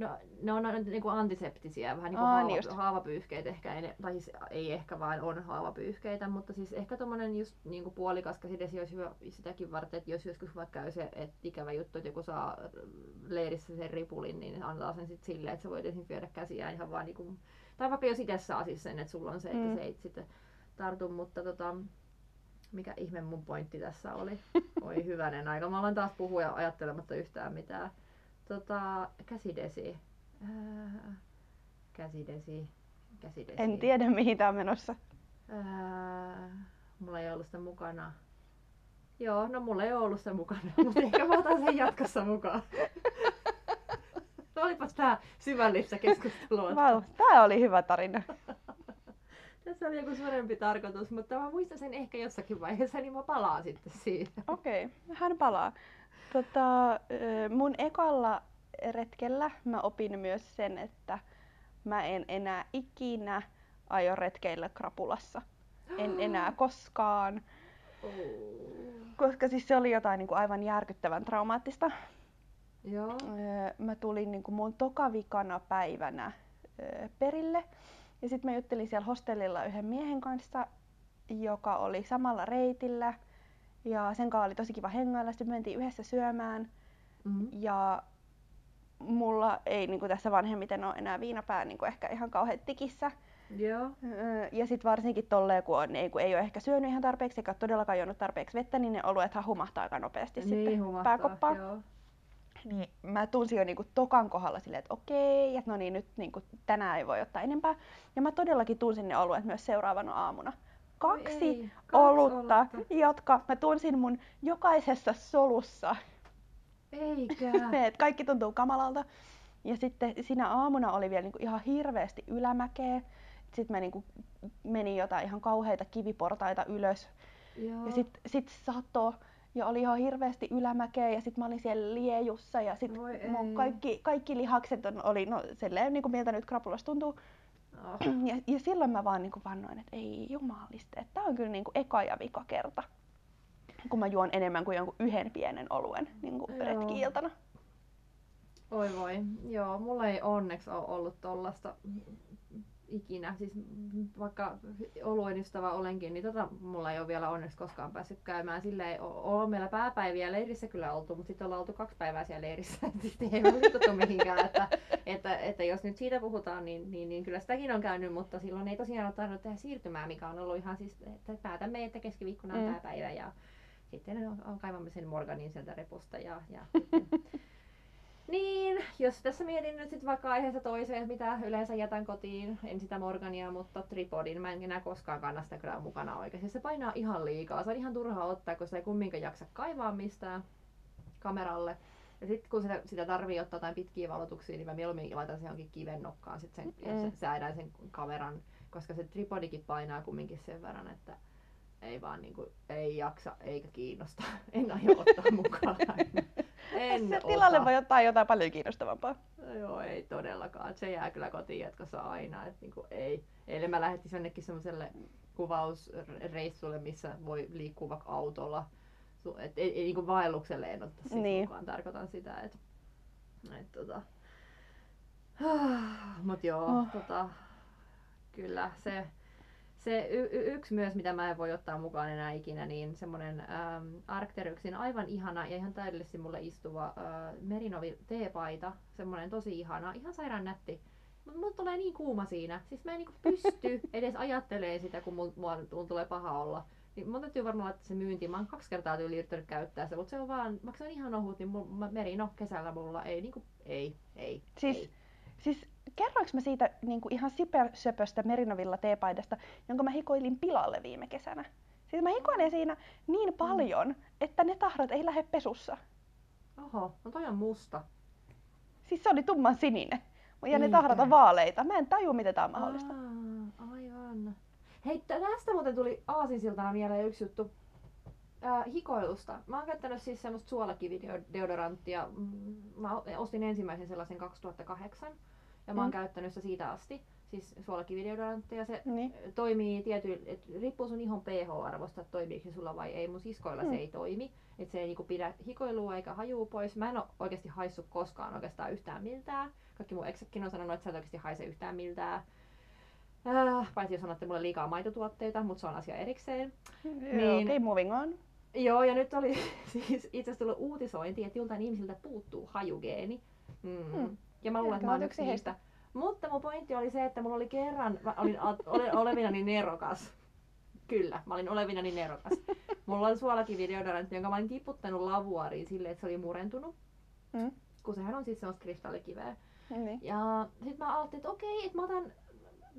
No, ne on niinku antiseptisiä, vähän niinku Aa, haava, niin just. haavapyyhkeet ehkä, ei ne, tai siis ei ehkä vaan on haavapyyhkeitä, mutta siis ehkä tommonen just niinku puolikas käsidesi olisi hyvä sitäkin varten, että jos joskus vaikka käy se, että ikävä juttu, että joku saa leirissä sen ripulin, niin antaa sen sitten silleen, että se voi desinfioida käsiään ihan vaan niinku, tai vaikka jos itse saa siis sen, että sulla on se, että Mm. se ei sitten tartu, mutta tota, mikä ihme mun pointti tässä oli? Oi hyvänen aika. Mä aloin taas puhua ja ajattelematta yhtään mitään. Tota, käsidesi. Ää, käsidesi. Käsidesi. En tiedä mihin tää on menossa. Ää, mulla ei ollut sitä mukana. Joo, no mulla ei ollut sitä mukana, mutta ehkä mä otan sen jatkossa mukaan. Olipas tää syvällistä keskustelua. Vau, tää oli hyvä tarina. Tässä oli joku suurempi tarkoitus, mutta mä muistan sen ehkä jossakin vaiheessa, niin mä palaan sitten siihen. Okei, okay, hän palaa. Tota, mun ekalla retkellä mä opin myös sen, että mä en enää ikinä aio retkeillä krapulassa. En enää koskaan, koska siis se oli jotain niin kuin aivan järkyttävän traumaattista. Joo. Mä tulin niin kuin mun tokavikana päivänä perille. Ja sitten mä juttelin siellä hostellilla yhden miehen kanssa, joka oli samalla reitillä. Ja sen kanssa oli tosi kiva hengailla. Sitten me mentiin yhdessä syömään. Mm-hmm. Ja mulla ei niin kuin tässä vanhemmiten ole enää viinapää niin kuin ehkä ihan kauhean tikissä. Joo. Ja sitten varsinkin tolleen, kun, on, ei, kun ei ole ehkä syönyt ihan tarpeeksi eikä todellakaan juonut tarpeeksi vettä, niin ne oluethan humahtaa aika nopeasti sitten Niin, humahtaa. pääkoppaan. Joo. Niin mä tunsin jo niinku tokan kohdalla silleen, että okei, että no niin, nyt niinku tänään ei voi ottaa enempää. Ja mä todellakin tunsin ne oluet myös seuraavana aamuna. Kaksi, ei, kaksi olutta, olutta. jotka mä tunsin mun jokaisessa solussa. Eikä. Kaikki tuntuu kamalalta. Ja sitten siinä aamuna oli vielä niinku ihan hirveästi ylämäkeä. Sitten mä niinku menin jotain ihan kauheita kiviportaita ylös. Joo. Ja sit, sit sato ja oli ihan hirveästi ylämäkeä ja sit mä olin siellä liejussa ja sit Voi mun kaikki, kaikki lihakset on, oli no silleen niin kuin miltä nyt krapulasta tuntuu. Oh. Ja, ja silloin mä vaan niin kuin vannoin, että ei jumaliste, että tää on kyllä niin kuin eka ja vika kerta. Kun mä juon enemmän kuin jonkun yhden pienen oluen niin kuin retki-iltana. Oi voi. Joo, mulla ei onneksi ole ollut tollasta ikinä. Siis vaikka oluen ystävä olenkin, niin tota mulla ei ole vielä onneksi koskaan päässyt käymään. Sillä ei ole meillä pääpäiviä leirissä kyllä oltu, mutta sitten ollaan oltu kaksi päivää siellä leirissä. Sitten ei ole mihinkään. Että, että, että, jos nyt siitä puhutaan, niin, niin, niin kyllä sitäkin on käynyt, mutta silloin ei tosiaan ole tarvinnut tehdä siirtymää, mikä on ollut ihan siis, että päätämme, että keskiviikkona on Mm. pääpäivä ja sitten on, on kaivamme sen Morganin sieltä repusta ja, ja sitten niin, jos tässä mietin nyt sitten vaikka aiheesta toiseen, mitä yleensä jätän kotiin, en sitä Morgania, mutta tripodin, mä en enää koskaan kanna sitä kyllä mukana oikeasti. Se painaa ihan liikaa, se on ihan turha ottaa, kun sitä ei kumminkaan jaksa kaivaa mistään kameralle. Ja sitten kun sitä, sitä tarvii ottaa jotain pitkiä valotuksia, niin mä mieluummin laitan sen johonkin kiven nokkaan sit sen, mm. Ja se, säädän sen kameran, koska se tripodikin painaa kumminkin sen verran, että ei vaan niinku, ei jaksa eikä kiinnosta. En aio ottaa mukaan. En Se ota. tilalle voi ottaa jotain paljon kiinnostavampaa. No Joo, ei todellakaan. Se jää kyllä kotiin jatkossa aina. Et niinku, ei. Eilen mä lähdettiin jonnekin semmoiselle kuvausreissulle, missä voi liikkua vaikka autolla. Et ei, ei niinku vaellukselle en ottaa siis Niin. mukaan. Tarkoitan sitä, että et, tota... Mut joo, Oh. tota, kyllä se, se y- y- yksi myös, mitä mä en voi ottaa mukaan enää ikinä, niin semmonen ähm, Arcteryxin aivan ihana ja ihan täydellisesti mulle istuva äh, Merinovi teepaita. Semmonen tosi ihana, ihan sairaan nätti. Mut mulla tulee niin kuuma siinä. Siis mä en niinku pysty edes ajattelee sitä, kun mulla, mulla, mulla tulee paha olla. Niin mun täytyy varmaan laittaa se myyntiin. Mä oon kaksi kertaa tyyli yrittänyt käyttää sitä, mutta se on vaan, vaikka se on ihan ohut, niin mulla, mä- merino kesällä mulla ei niinku, ei, ei, Siis ei. Siis kerroinko mä siitä niin kuin ihan sipersöpöstä Merinovilla teepaidasta, jonka mä hikoilin pilalle viime kesänä? Siis mä hikoilen siinä niin paljon, että ne tahrat ei lähde pesussa. Oho, no toi on musta. Siis se oli tumman sininen. Ja ne Eikä. tahrat on vaaleita. Mä en taju, miten tää on mahdollista. Aa, aivan. Hei, tästä muuten tuli aasinsiltana mieleen yksi juttu. Äh, hikoilusta. Mä oon käyttänyt siis semmoista suolakivideodoranttia. Mm, mä ostin ensimmäisen sellaisen 2008 ja mä oon mm. käyttänyt sitä siitä asti. Siis suolakivideodoranttia. Se niin. toimii tietyillä, että riippuu sun ihon pH-arvosta, että toimiiko se sulla vai ei. Mun siskoilla mm. se ei toimi. Että se ei niinku pidä hikoilua eikä hajuu pois. Mä en oo oikeasti haissut koskaan oikeastaan yhtään miltään. Kaikki mun eksäkin on sanonut, että sä et oikeasti haise yhtään miltään. Äh, paitsi jos sanotte mulle liikaa maitotuotteita, mutta se on asia erikseen. niin, okay, moving on. Joo, ja nyt oli siis itse asiassa tullut uutisointi, että joltain ihmisiltä puuttuu hajugeeni. Mm. Hmm. Ja mä luulen, että mä oon yksi heistä. Mutta mun pointti oli se, että mulla oli kerran, mä olin ole, olevinani nerokas. Kyllä, mä olin olevinani nerokas. Mulla oli suolakivideodorantti, jonka mä olin tiputtanut lavuariin silleen, että se oli murentunut. Mm. Kun sehän on siis semmoista kristallikiveä. Niin. Ja sit mä ajattelin, että okei, että mä otan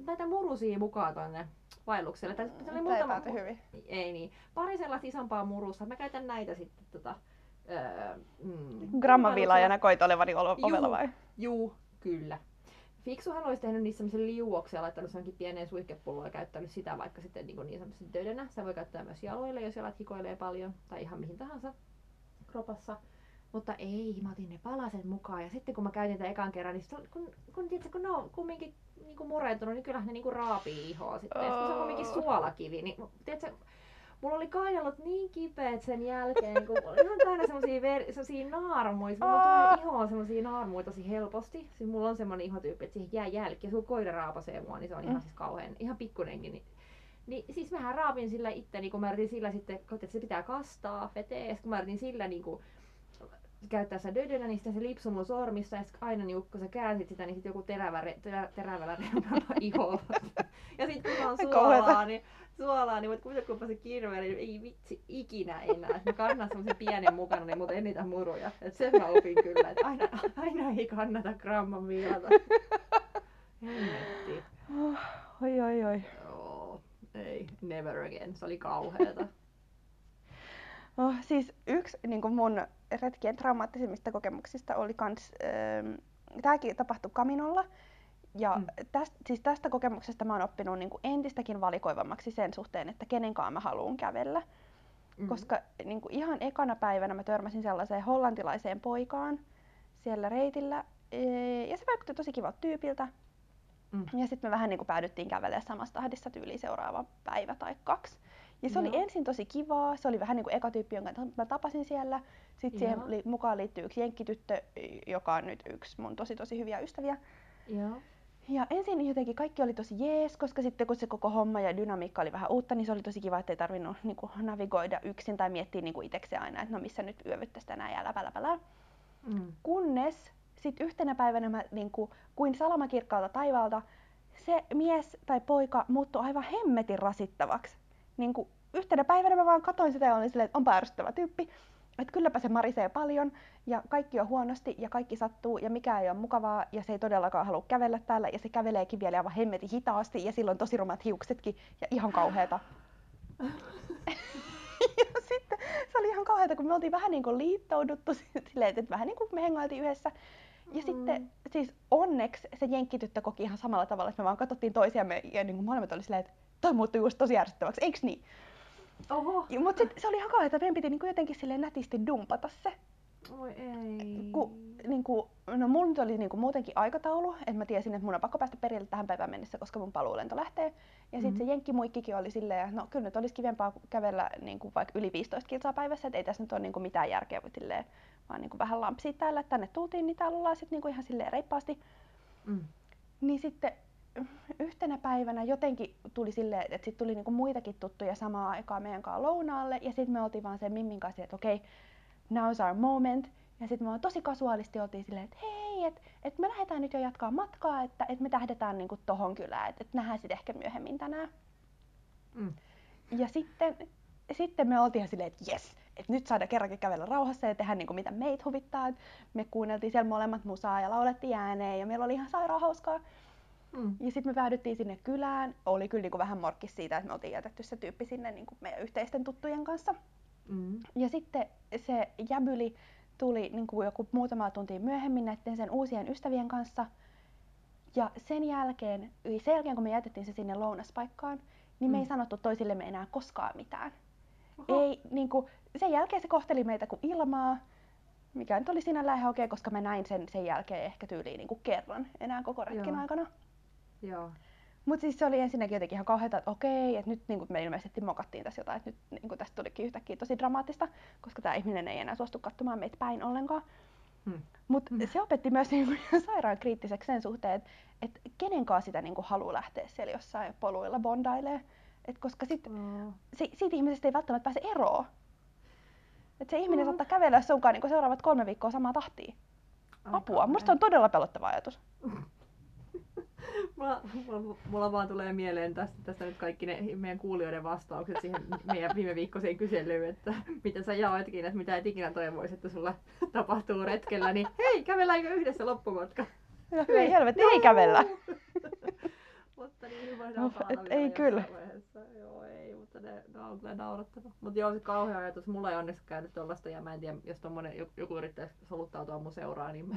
näitä murusia mukaan tonne vaellukselle. Tai se oli muutama, hyvin. Ei niin. Pari sellaista isompaa murusta. Mä käytän näitä sitten tota, öö, mm, Grammavilaajana koit olevani ovella vai? Juu, kyllä. Fiksuhan olisi tehnyt niissä semmoisen liuoksen ja laittanut senkin pieneen suihkepulloon ja käyttänyt sitä vaikka sitten niin, niin semmoisen dödenä. Sitä voi käyttää myös jaloille, jos jalat hikoilee paljon tai ihan mihin tahansa kropassa. Mutta ei, mä otin ne palaset mukaan ja sitten kun mä käytin tätä ekan kerran, niin kun, kun, kun, tiedätkö, kun ne on kumminkin niinku murentunut, niin kyllähän ne niinku raapii ihoa sitten. Oh. Ja kun se on kumminkin suolakivi, niin tiedätkö, mulla oli kainalot niin kipeät sen jälkeen, kun oli ihan täynnä semmosia, ver- semmosia naarmuja. Mulla tulee ihoa semmosia naarmuja tosi helposti. Siis mulla on semmonen ihotyyppi, että siihen jää jälki. Ja koira raapasee mua, niin se on mm. ihan siis kauhean, ihan pikkunenkin. Niin, niin siis mähän raapin sillä itteni, kun mä yritin sillä sitten, että se pitää kastaa veteen. kun mä yritin sillä niin kuin, käyttää sitä dödönä, niin sitten se lipsui mun sormissa ja aina niin kun sä käänsit sitä, niin sitten joku terävä, terä, terävällä reunalla ihoa. ja sitten kun on suolaa, niin suolaa, niin voit kuvitella, kun se kirveä, niin ei vitsi ikinä enää. Mä kannan semmoisen pienen mukana, niin mutta en niitä muruja. Et sen mä opin kyllä, että aina, aina ei kannata gramman viilata. Hemmetti. Oh, oi, oi, oi. Joo, ei, never again. Se oli kauheata. Oh, siis yksi niin kuin mun retkien traumaattisimmista kokemuksista oli kans, äh, tämäkin tapahtui Kaminolla. Ja mm. tästä, siis tästä kokemuksesta mä oon oppinut niin kuin entistäkin valikoivammaksi sen suhteen, että kenenkaan mä haluan kävellä. Mm. Koska niin kuin ihan ekana päivänä mä törmäsin sellaiseen hollantilaiseen poikaan siellä reitillä. Ja se vaikutti tosi kivalta tyypiltä. Mm. Ja sitten me vähän niin kuin päädyttiin kävelemään samassa tahdissa tyyliin seuraava päivä tai kaksi. Ja se Joo. oli ensin tosi kivaa, se oli vähän niin kuin eka tyyppi, jonka mä tapasin siellä. Sitten Joo. siihen li- mukaan liittyy yksi jenkkityttö, joka on nyt yksi mun tosi tosi hyviä ystäviä. Joo. Ja ensin jotenkin kaikki oli tosi jees, koska sitten kun se koko homma ja dynamiikka oli vähän uutta, niin se oli tosi kiva, että ei tarvinnut niin kuin, navigoida yksin tai miettiä niin kuin itsekseen aina, että no missä nyt yövyttäisi tänään ja läpä, läpä, läpä. Mm. Kunnes sitten yhtenä päivänä mä niin kuin, kuin salamakirkkaalta taivaalta se mies tai poika muuttui aivan hemmetin rasittavaksi niin kuin yhtenä päivänä mä vaan katsoin sitä ja olin silleen, että onpa ärsyttävä tyyppi. Että kylläpä se marisee paljon ja kaikki on huonosti ja kaikki sattuu ja mikä ei ole mukavaa ja se ei todellakaan halua kävellä täällä ja se käveleekin vielä aivan hemmetin hitaasti ja silloin tosi rumat hiuksetkin ja ihan kauheeta. ja sitten se oli ihan kauheata, kun me oltiin vähän niin kuin liittouduttu silleen, että vähän niin kuin me hengailtiin yhdessä. Ja mm. sitten siis onneksi se jenkkityttö koki ihan samalla tavalla, että me vaan katsottiin toisiamme ja niin kuin molemmat oli silleen, että toi muuttui just tosi ärsyttäväksi, eiks niin? Oho. Mutta se oli ihan kauheaa, että meidän piti niinku jotenkin silleen nätisti dumpata se. Oi ei. Ku, niinku, no mulla nyt oli niinku muutenkin aikataulu, että mä tiesin, että mun on pakko päästä perille tähän päivään mennessä, koska mun paluulento lähtee. Ja mm-hmm. sitten se jenkkimuikkikin oli silleen, no kyllä nyt olisi kivempaa kävellä niinku vaikka yli 15 kilsaa päivässä, että ei tässä nyt ole niinku mitään järkeä, silleen, vaan niinku vähän lampsia täällä, että tänne tultiin, niin täällä ollaan sitten niinku ihan silleen reippaasti. Mm. Niin sitten yhtenä päivänä jotenkin tuli silleen, että sit tuli niinku muitakin tuttuja samaan aikaan meidän kanssa lounaalle. Ja sitten me oltiin vaan sen Mimmin kanssa, että okei, okay, now's our moment. Ja sitten me vaan tosi kasuaalisti oltiin silleen, että hei, että et me lähdetään nyt jo jatkaa matkaa, että et me tähdetään niinku tohon kylään, että et nähdään sitten ehkä myöhemmin tänään. Mm. Ja sitten, sitten me oltiin silleen, että jes, että nyt saadaan kerrankin kävellä rauhassa ja tehdä niinku mitä meitä huvittaa. Et me kuunneltiin siellä molemmat musaa ja laulettiin ääneen ja meillä oli ihan sairaan hauskaa. Mm. Ja sitten me päädyttiin sinne kylään. Oli kyllä niinku vähän morkkis siitä, että me oltiin jätetty se tyyppi sinne niinku meidän yhteisten tuttujen kanssa. Mm. Ja sitten se jäbyli tuli niinku joku muutama tunti myöhemmin näiden sen uusien ystävien kanssa. Ja sen jälkeen, sen jälkeen kun me jätettiin se sinne lounaspaikkaan, niin me Mm. ei sanottu toisillemme enää koskaan mitään. Oho. Ei, niin kuin, sen jälkeen se kohteli meitä kuin ilmaa, mikä nyt oli sinällään ihan okei, koska mä näin sen sen jälkeen ehkä tyyliin niin kuin kerran enää koko retken Joo. aikana. Joo. Mutta siis se oli ensinnäkin jotenkin ihan kauheata, että okei, että nyt niin me ilmeisesti mokattiin tässä jotain, että nyt niin tästä tulikin yhtäkkiä tosi dramaattista, koska tämä ihminen ei enää suostu katsomaan meitä päin ollenkaan. Hmm. Mutta Mm. se opetti myös niin kuin sairaan kriittiseksi sen suhteen, että et kenenkaan sitä niin kuin haluaa lähteä siellä jossain poluilla bondailee. Et koska sit, Oh. si, siitä ihmisestä ei välttämättä pääse eroon. Et se ihminen Mm. saattaa kävellä sunkaan niin seuraavat kolme viikkoa samaa tahtia. Apua, musta on todella pelottava ajatus. Mulla, mulla, mulla vaan tulee mieleen tästä, tästä nyt kaikki ne meidän kuulijoiden vastaukset siihen meidän viime viikkoiseen kyselyyn, että mitä sä jaoitkin, että mitä et ikinä toivoisit, että sulla tapahtuu retkellä, niin hei, kävelläänkö yhdessä loppumatka? Ja hyi helvetti, ei kävellä. mutta niin voidaan palata et ei kyllä. Joo, ei, ne, ne on kyllä naurattava. Mutta joo, se kauhea ajatus. Mulla ei onneksi käynyt tollasta ja mä en tiedä, jos tommonen, joku, yrittäisi soluttautua mun seuraan, niin mä,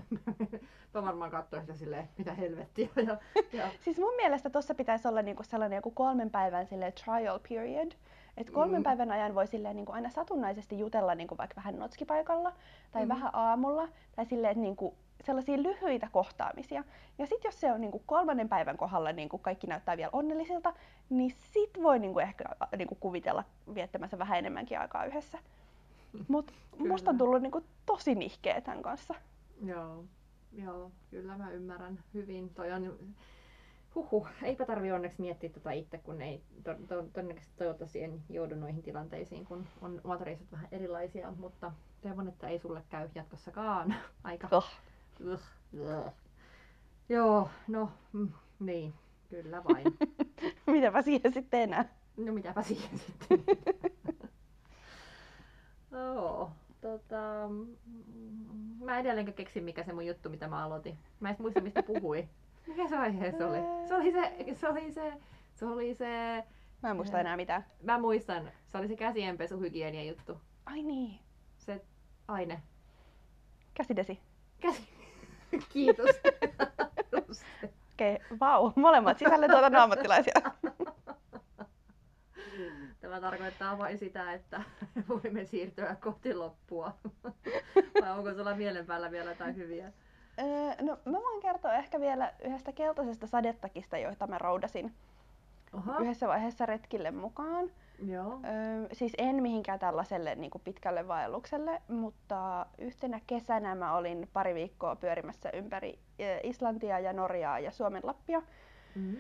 mä varmaan katsoin sitä silleen, mitä helvettiä. Ja, ja, Siis mun mielestä tuossa pitäisi olla niinku sellainen joku kolmen päivän sille trial period. Että kolmen Mm. päivän ajan voi silleen niinku aina satunnaisesti jutella niinku vaikka vähän notskipaikalla tai Mm. vähän aamulla. Tai silleen, että niinku sellaisia lyhyitä kohtaamisia. Ja sitten jos se on niinku kolmannen päivän kohdalla niinku kaikki näyttää vielä onnellisilta, niin sit voi niinku ehkä a, niinku kuvitella viettämässä vähän enemmänkin aikaa yhdessä. Mut musta on tullut niinku tosi nihkeä tämän kanssa. joo, joo, kyllä mä ymmärrän hyvin. Toi on, huhu, eipä tarvi onneksi miettiä tätä itse, kun ei to, to, todennäköisesti toivottavasti en joudu noihin tilanteisiin, kun on omat reissut vähän erilaisia, mutta toivon, että ei sulle käy jatkossakaan. Aika Oh. Joo, no mm, niin, kyllä vain. Mitäpä siihen sitten enää. No mitäpä siihen sitten. Joo, tota, mm, mä edelleenkään keksin mikä se mun juttu, mitä mä aloitin. Mä en edes muista mistä puhui. Mikä se aihe se oli? Se oli se, se oli se, se oli se, Mä en muista enää mitään. mä muistan, se oli se käsienpesuhygienia juttu. Ai niin. Se aine. Käsidesi. Käsi. Kiitos. Okei, okay, vau, molemmat sisällöntuotannon ammattilaisia. Tämä tarkoittaa vain sitä, että voimme siirtyä kohti loppua. Vai onko sulla mielen päällä vielä jotain hyviä? No, mä voin kertoa ehkä vielä yhdestä keltaisesta sadetakista, joita mä roudasin Oha, yhdessä vaiheessa retkille mukaan. Joo. Öö, siis en mihinkään tällaiselle niin kuin pitkälle vaellukselle, mutta yhtenä kesänä mä olin pari viikkoa pyörimässä ympäri Islantia ja Norjaa ja Suomen Lappia. Mm.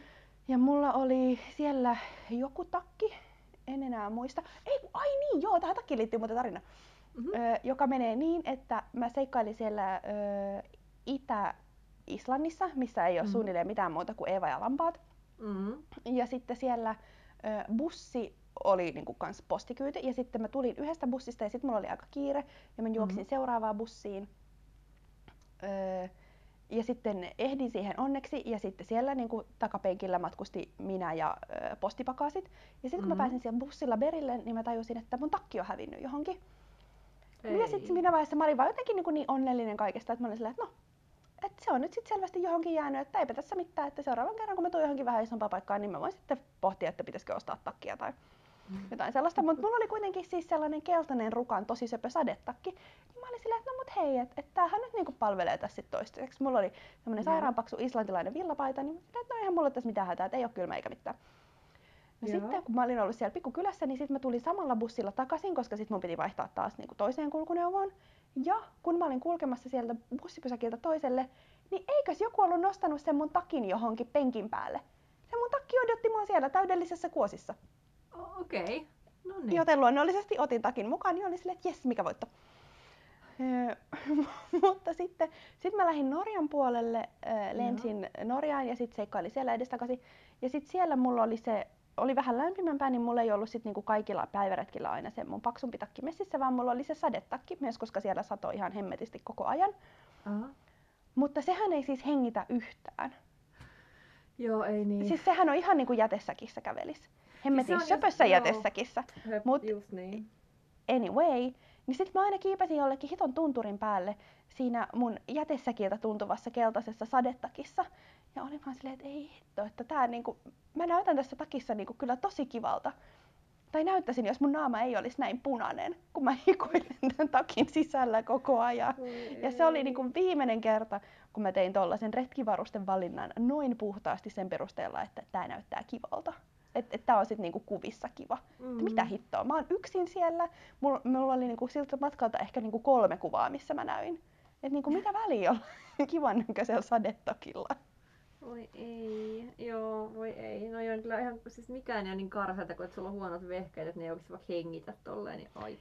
Ja mulla oli siellä joku takki, en enää muista. Ei, ai niin, joo, tähän takkiin liittyy muuten tarina. Mhm. Ö, joka menee niin, että mä seikkailin siellä ö, Itä-Islannissa, missä ei ole Mhm. suunnilleen mitään muuta kuin Eeva ja lampaat. Mm. Ja sitten siellä ö, bussi oli niinku kans postikyyti ja sitten mä tulin yhdestä bussista ja sitten mulla oli aika kiire ja mä juoksin Mhm. seuraavaan bussiin. Öö, ja sitten ehdin siihen onneksi ja sitten siellä niinku takapenkillä matkusti minä ja ö, postipakasit. Ja sitten kun mä Mhm. pääsin siellä bussilla berille, niin mä tajusin, että mun takki on hävinnyt johonkin. Ja Ei. sitten minä vaiheessa mä olin vaan jotenkin niin, niin onnellinen kaikesta, että mä olin silleen, että no, että se on nyt sitten selvästi johonkin jäänyt, että eipä tässä mitään, että seuraavan kerran kun mä tuun johonkin vähän isompaan paikkaan, niin mä voin sitten pohtia, että pitäisikö ostaa takkia tai jotain sellaista. Mutta mulla oli kuitenkin siis sellainen keltainen rukan tosi söpö sadetakki. Niin mä olin silleen, että no mut hei, että et tämähän nyt niinku palvelee tässä sit toistaiseksi. Mulla oli semmoinen sairaanpaksu islantilainen villapaita, niin mä että no eihän mulla tässä mitään hätää, että ei ole kylmä eikä mitään. No Joo. sitten kun mä olin ollut siellä pikkukylässä, niin sitten mä tulin samalla bussilla takaisin, koska sitten mun piti vaihtaa taas niinku toiseen kulkuneuvoon. Ja kun mä olin kulkemassa sieltä bussipysäkiltä toiselle, niin eikös joku ollut nostanut sen mun takin johonkin penkin päälle. Se mun takki odotti mua siellä täydellisessä kuosissa. Okei, no Niin. Joten luonnollisesti otin takin mukaan, niin oli silleen, että jes, mikä voitto. Mutta sitten sit mä lähdin Norjan puolelle, lensin Norjaan ja sitten seikkailin siellä edestakaisin. Ja sitten siellä mulla oli se, oli vähän lämpimämpää, niin mulla ei ollut sit niinku kaikilla päiväretkillä aina se mun paksumpi takki messissä, vaan mulla oli se sadetakki myös, koska siellä satoi ihan hemmetisti koko ajan. Aha. Mutta sehän ei siis hengitä yhtään. Joo, ei niin. Siis sehän on ihan niin kuin jätesäkissä kävelis. Hemmetin just- söpössä joo. jätesäkissä. Höp, mut- Just niin. Anyway, Niin sit mä aina kiipesin jollekin hiton tunturin päälle siinä mun jätesäkiltä tuntuvassa keltaisessa sadetakissa. Ja olin vaan silleen, että ei hitto, että tää niinku, mä näytän tässä takissa niinku kyllä tosi kivalta. Tai näyttäisin, jos mun naama ei olisi näin punainen, kun mä hikuilen tämän takin sisällä koko ajan. Ja se oli niinku viimeinen kerta, kun mä tein tollasen retkivarusten valinnan noin puhtaasti sen perusteella, että tämä näyttää kivalta. Että et tää on sitten niinku kuvissa kiva. Mm. Että mitä hittoa, mä oon yksin siellä. Mulla, mulla oli niinku siltä matkalta ehkä niinku kolme kuvaa, missä mä näin. Että niinku mitä väliä on kivan näköisellä sadetokilla. Voi ei, joo, voi ei. No joo, kyllä ihan, siis mikään ei ole niin karseata, kun että sulla on huonot vehkeet, että ne ei oikeasti vaikka hengitä tolleen, niin ai.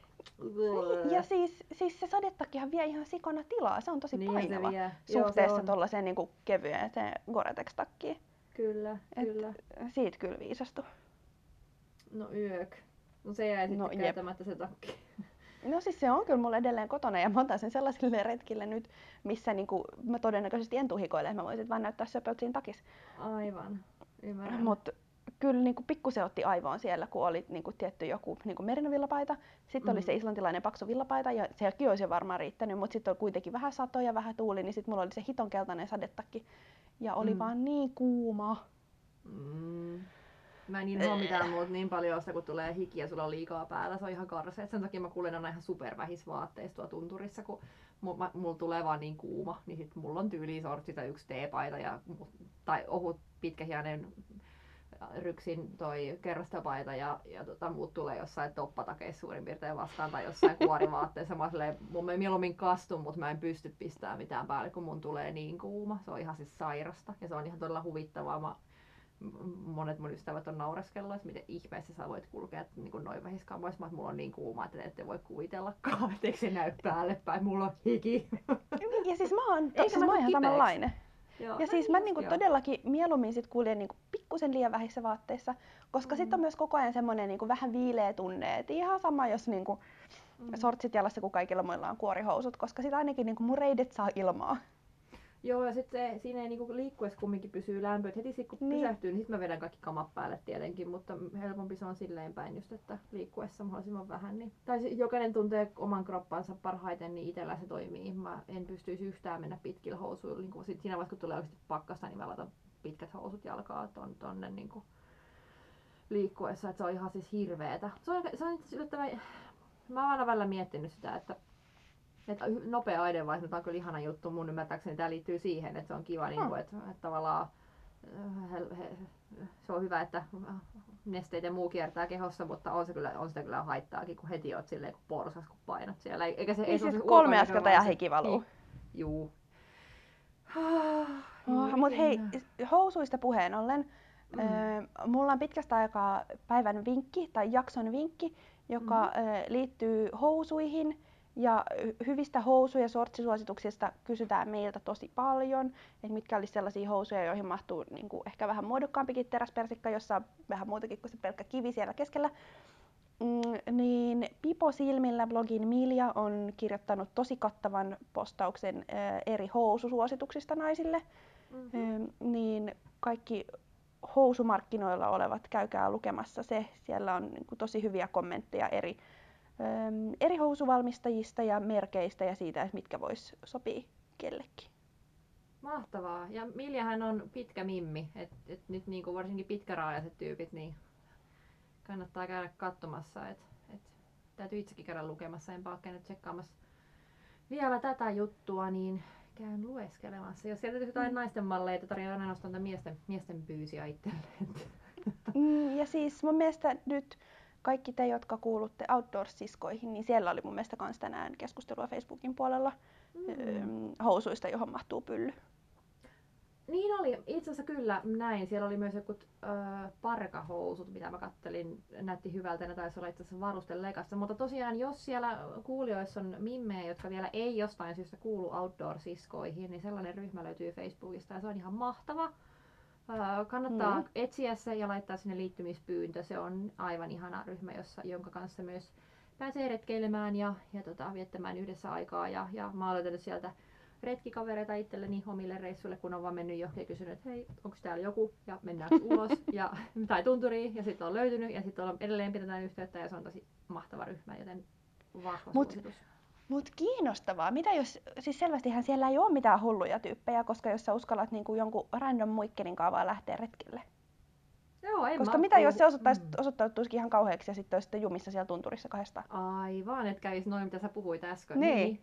Ja siis, siis se sadettakihan vie ihan sikona tilaa, se on tosi Niin, se painava vie. suhteessa Joo, se on. tuollaiseen niin kevyeen Gore-Tex-takkiin. Kyllä, Et kyllä. Siitä kyllä viisastui. No yök. No se jäi No, sitten käytämättä se takki. No siis se on kyllä mulla edelleen kotona ja mä otan sen sellaisille retkille nyt, missä niinku, mä todennäköisesti en tuhikoile, että mä voisin vaan näyttää söpöltä siinä takissa. Aivan. Ymmärrän. Mutta kyllä niinku pikkusen otti aivoon siellä, kun oli niinku tietty joku niinku merinovillapaita. Sitten oli Mm. se islantilainen paksu villapaita ja sekin olisi jo varmaan riittänyt, mutta sitten oli kuitenkin vähän satoja, vähän tuuli, niin sitten mulla oli se hiton keltainen sadetakki. Ja oli Mm. vaan niin kuuma. Mm. Mä en inhoa mitään muuta niin paljon sitä, kun tulee hiki ja sulla on liikaa päällä. Se on ihan karseet. Sen takia mä kuulen aina ihan supervähis vaatteissa tuolla tunturissa, kun mulla tulee vaan niin kuuma. Niin sit mulla on tyylisortsi tai yksi teepaita ja, tai ohut pitkähiainen ryksin toi kerrostapaita ja, ja tota, muut tulee jossain toppatakeissa suurin piirtein vastaan tai jossain kuorivaatteessa. Mä silleen, mun mä mieluummin kastun, mutta mä en pysty pistämään mitään päälle, kun mun tulee niin kuuma. Se on ihan siis sairasta ja se on ihan todella huvittavaa. Mä monet mun ystävät on naureskellut, että miten ihmeessä sä voit kulkea niin kuin noin vähissä kamoissa, mutta mulla on niin kuuma, että te ette voi kuvitellakaan, etteikö se näy päälle päin. Mulla on hiki. Ja siis mä oon, Eikä siis mä mä ihan kipeäksi. samanlainen. Joo, Ja no siis mä niinku joo. todellakin mieluummin sit kuljen niinku pikkusen liian vähissä vaatteissa, koska mm. sit on myös koko ajan semmoinen niinku vähän viileä tunne, että ihan sama jos niinku Mm. sortsit jalassa, kun kaikilla muilla on kuorihousut, koska sit ainakin niinku mun reidet saa ilmaa. Joo, ja sitten siinä ei niinku liikkuessa kumminkin pysyy lämpö. Et heti sit, kun Niin. pysähtyy, niin sitten mä vedän kaikki kamat päälle tietenkin, mutta helpompi se on silleen päin just, että liikkuessa mahdollisimman vähän. Niin. Tai jokainen tuntee oman kroppansa parhaiten, niin itsellä se toimii. Mä en pystyisi yhtään mennä pitkillä housuilla. Niin kun sit siinä vaiheessa, kun tulee oikeasti pakkasta, niin mä laitan pitkät housut jalkaa ton, tonne niin kuin liikkuessa. Et se on ihan siis hirveetä. Se on, se on yllättävän... Mä oon aina välillä miettinyt sitä, että että nopea aidenvaihto tämä on kyllä ihana juttu. Mun ymmärtääkseni tämä liittyy siihen, että se on kiva, niin kuin, että, että tavallaan äh, he, he, se on hyvä, että nesteet ja muu kiertää kehossa, mutta on, se kyllä, on sitä kyllä haittaakin, kun heti oot silleen kuin porsas, kun painat siellä. Eikä se, Ei ei se siis se kolme askelta ja hiki valuu. Niin. Juu. Oh, Mutta hei, housuista puheen ollen, Mm. öö, mulla on pitkästä aikaa päivän vinkki tai jakson vinkki, joka Mhm. öö, liittyy housuihin. Ja hy- hyvistä housu- ja sortsisuosituksista kysytään meiltä tosi paljon, että mitkä olisi sellaisia housuja, joihin mahtuu niin kuin ehkä vähän muodokkaampikin teräspersikka, jossa on vähän muutakin kuin se pelkkä kivi siellä keskellä. Mm, niin Pipo Silmillä blogin Milja on kirjoittanut tosi kattavan postauksen ö, eri housusuosituksista naisille. Mhm. Ö, niin kaikki housumarkkinoilla olevat, käykää lukemassa se. Siellä on niin kuin, tosi hyviä kommentteja eri, eri housuvalmistajista ja merkeistä ja siitä, että mitkä vois sopii kellekin. Mahtavaa. Ja Miljahan on pitkä mimmi, että et nyt niinku varsinkin pitkäraajaiset tyypit, niin kannattaa käydä katsomassa. Et, et, täytyy itsekin käydä lukemassa, enpä ole käynyt tsekkaamassa vielä tätä juttua, niin käyn lueskelemassa. Jos sieltä jotain Mm. naisten malleja, että tarjoaa ainoastaan tätä miesten, miesten pyysiä itselleen. Mm, ja siis mun mielestä nyt kaikki te, jotka kuulutte Outdoors-siskoihin, niin siellä oli mun mielestä kans tänään keskustelua Facebookin puolella mm. housuista, johon mahtuu pylly. Niin oli, itse asiassa kyllä näin. Siellä oli myös jotkut ö, parkahousut, mitä mä kattelin. Näytti hyvältä, ne taisi olla itse asiassa varusten lekassa. Mutta tosiaan, jos siellä kuulijoissa on mimmejä, jotka vielä ei jostain syystä kuulu Outdoor-siskoihin, niin sellainen ryhmä löytyy Facebookista ja se on ihan mahtava. Kannattaa Mm. etsiä se ja laittaa sinne liittymispyyntö. Se on aivan ihana ryhmä, jossa, jonka kanssa myös pääsee retkeilemään ja, ja tota, viettämään yhdessä aikaa. Ja, ja mä oon löytänyt sieltä retkikavereita itselleni omille reissuille, kun on vaan mennyt johonkin ja kysynyt, että hei, onko täällä joku, ja mennään ulos, ja, tai tunturiin, ja sitten on löytynyt, ja sitten on edelleen pidetään yhteyttä, ja se on tosi mahtava ryhmä, joten vahva Mut- suositus. Mut kiinnostavaa. Mitä jos, siis selvästihän siellä ei ole mitään hulluja tyyppejä, koska jos sä uskallat niinku jonkun random muikkelin kaavaa lähteä retkelle. Joo, en Koska mä mitä jos se osoittaisi, Mm. osoittautuisikin ihan kauheaksi ja sitten olisitte jumissa siellä tunturissa kahdestaan? Aivan, että kävisi noin, mitä sä puhuit äsken. Niin.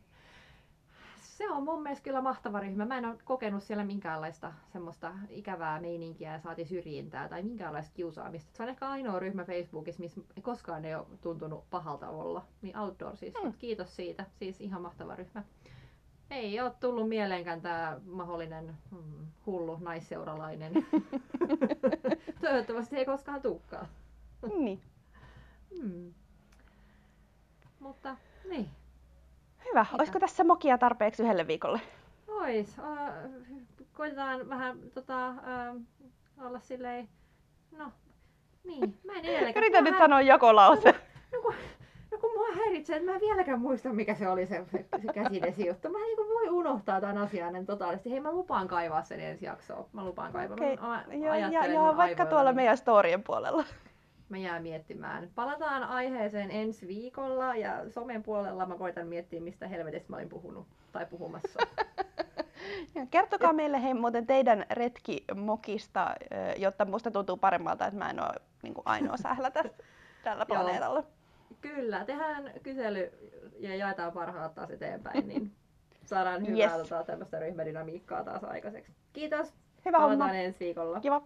Se on mun mielestä kyllä mahtava ryhmä. Mä en ole kokenut siellä minkäänlaista semmoista ikävää meininkiä ja saati syrjintää tai minkäänlaista kiusaamista. Se on ehkä ainoa ryhmä Facebookissa, missä koskaan ei ole tuntunut pahalta olla. Niin Outdoor siis. Mm. Kiitos siitä. Siis ihan mahtava ryhmä. Ei ole tullut mieleenkään tämä mahdollinen mm, hullu naisseuralainen. Toivottavasti ei koskaan tulekaan. Niin. Hmm. Mutta niin. Hyvä. Mitä? Olisiko tässä mokia tarpeeksi yhdelle viikolle? Ois. Koitetaan vähän tota, äh, olla silleen, no niin, mä en edelleenkään. Yritän nyt hä- sanoa jakolause. No kun, no kun mua häiritsee, että mä en vieläkään muista mikä se oli se, se käsidesijuttu. Mä en niin voi unohtaa tämän asian ennen totaalisesti. Hei mä lupaan kaivaa sen ensi jaksoon. Mä lupaan kaivaa. Okei. Mä, mä Ja, ja, ja vaikka tuolla aivoillani. meidän storien puolella. Mä jään miettimään. Palataan aiheeseen ensi viikolla ja somen puolella mä koitan miettiä, mistä helvetistä mä olin puhunut tai puhumassa. Ja Kertokaa meille hei muuten teidän retki mokista, jotta musta tuntuu paremmalta, että mä en ole niin ainoa sählä tässä, tällä planeetalla. Kyllä, tehdään kysely ja jaetaan parhaat taas eteenpäin, niin saadaan hyvää Yes. tota, tämmöistä ryhmädynamiikkaa taas aikaiseksi. Kiitos, Hyvä palataan homma. ensi viikolla. Kiva.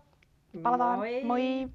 Palataan. Moi! Moi.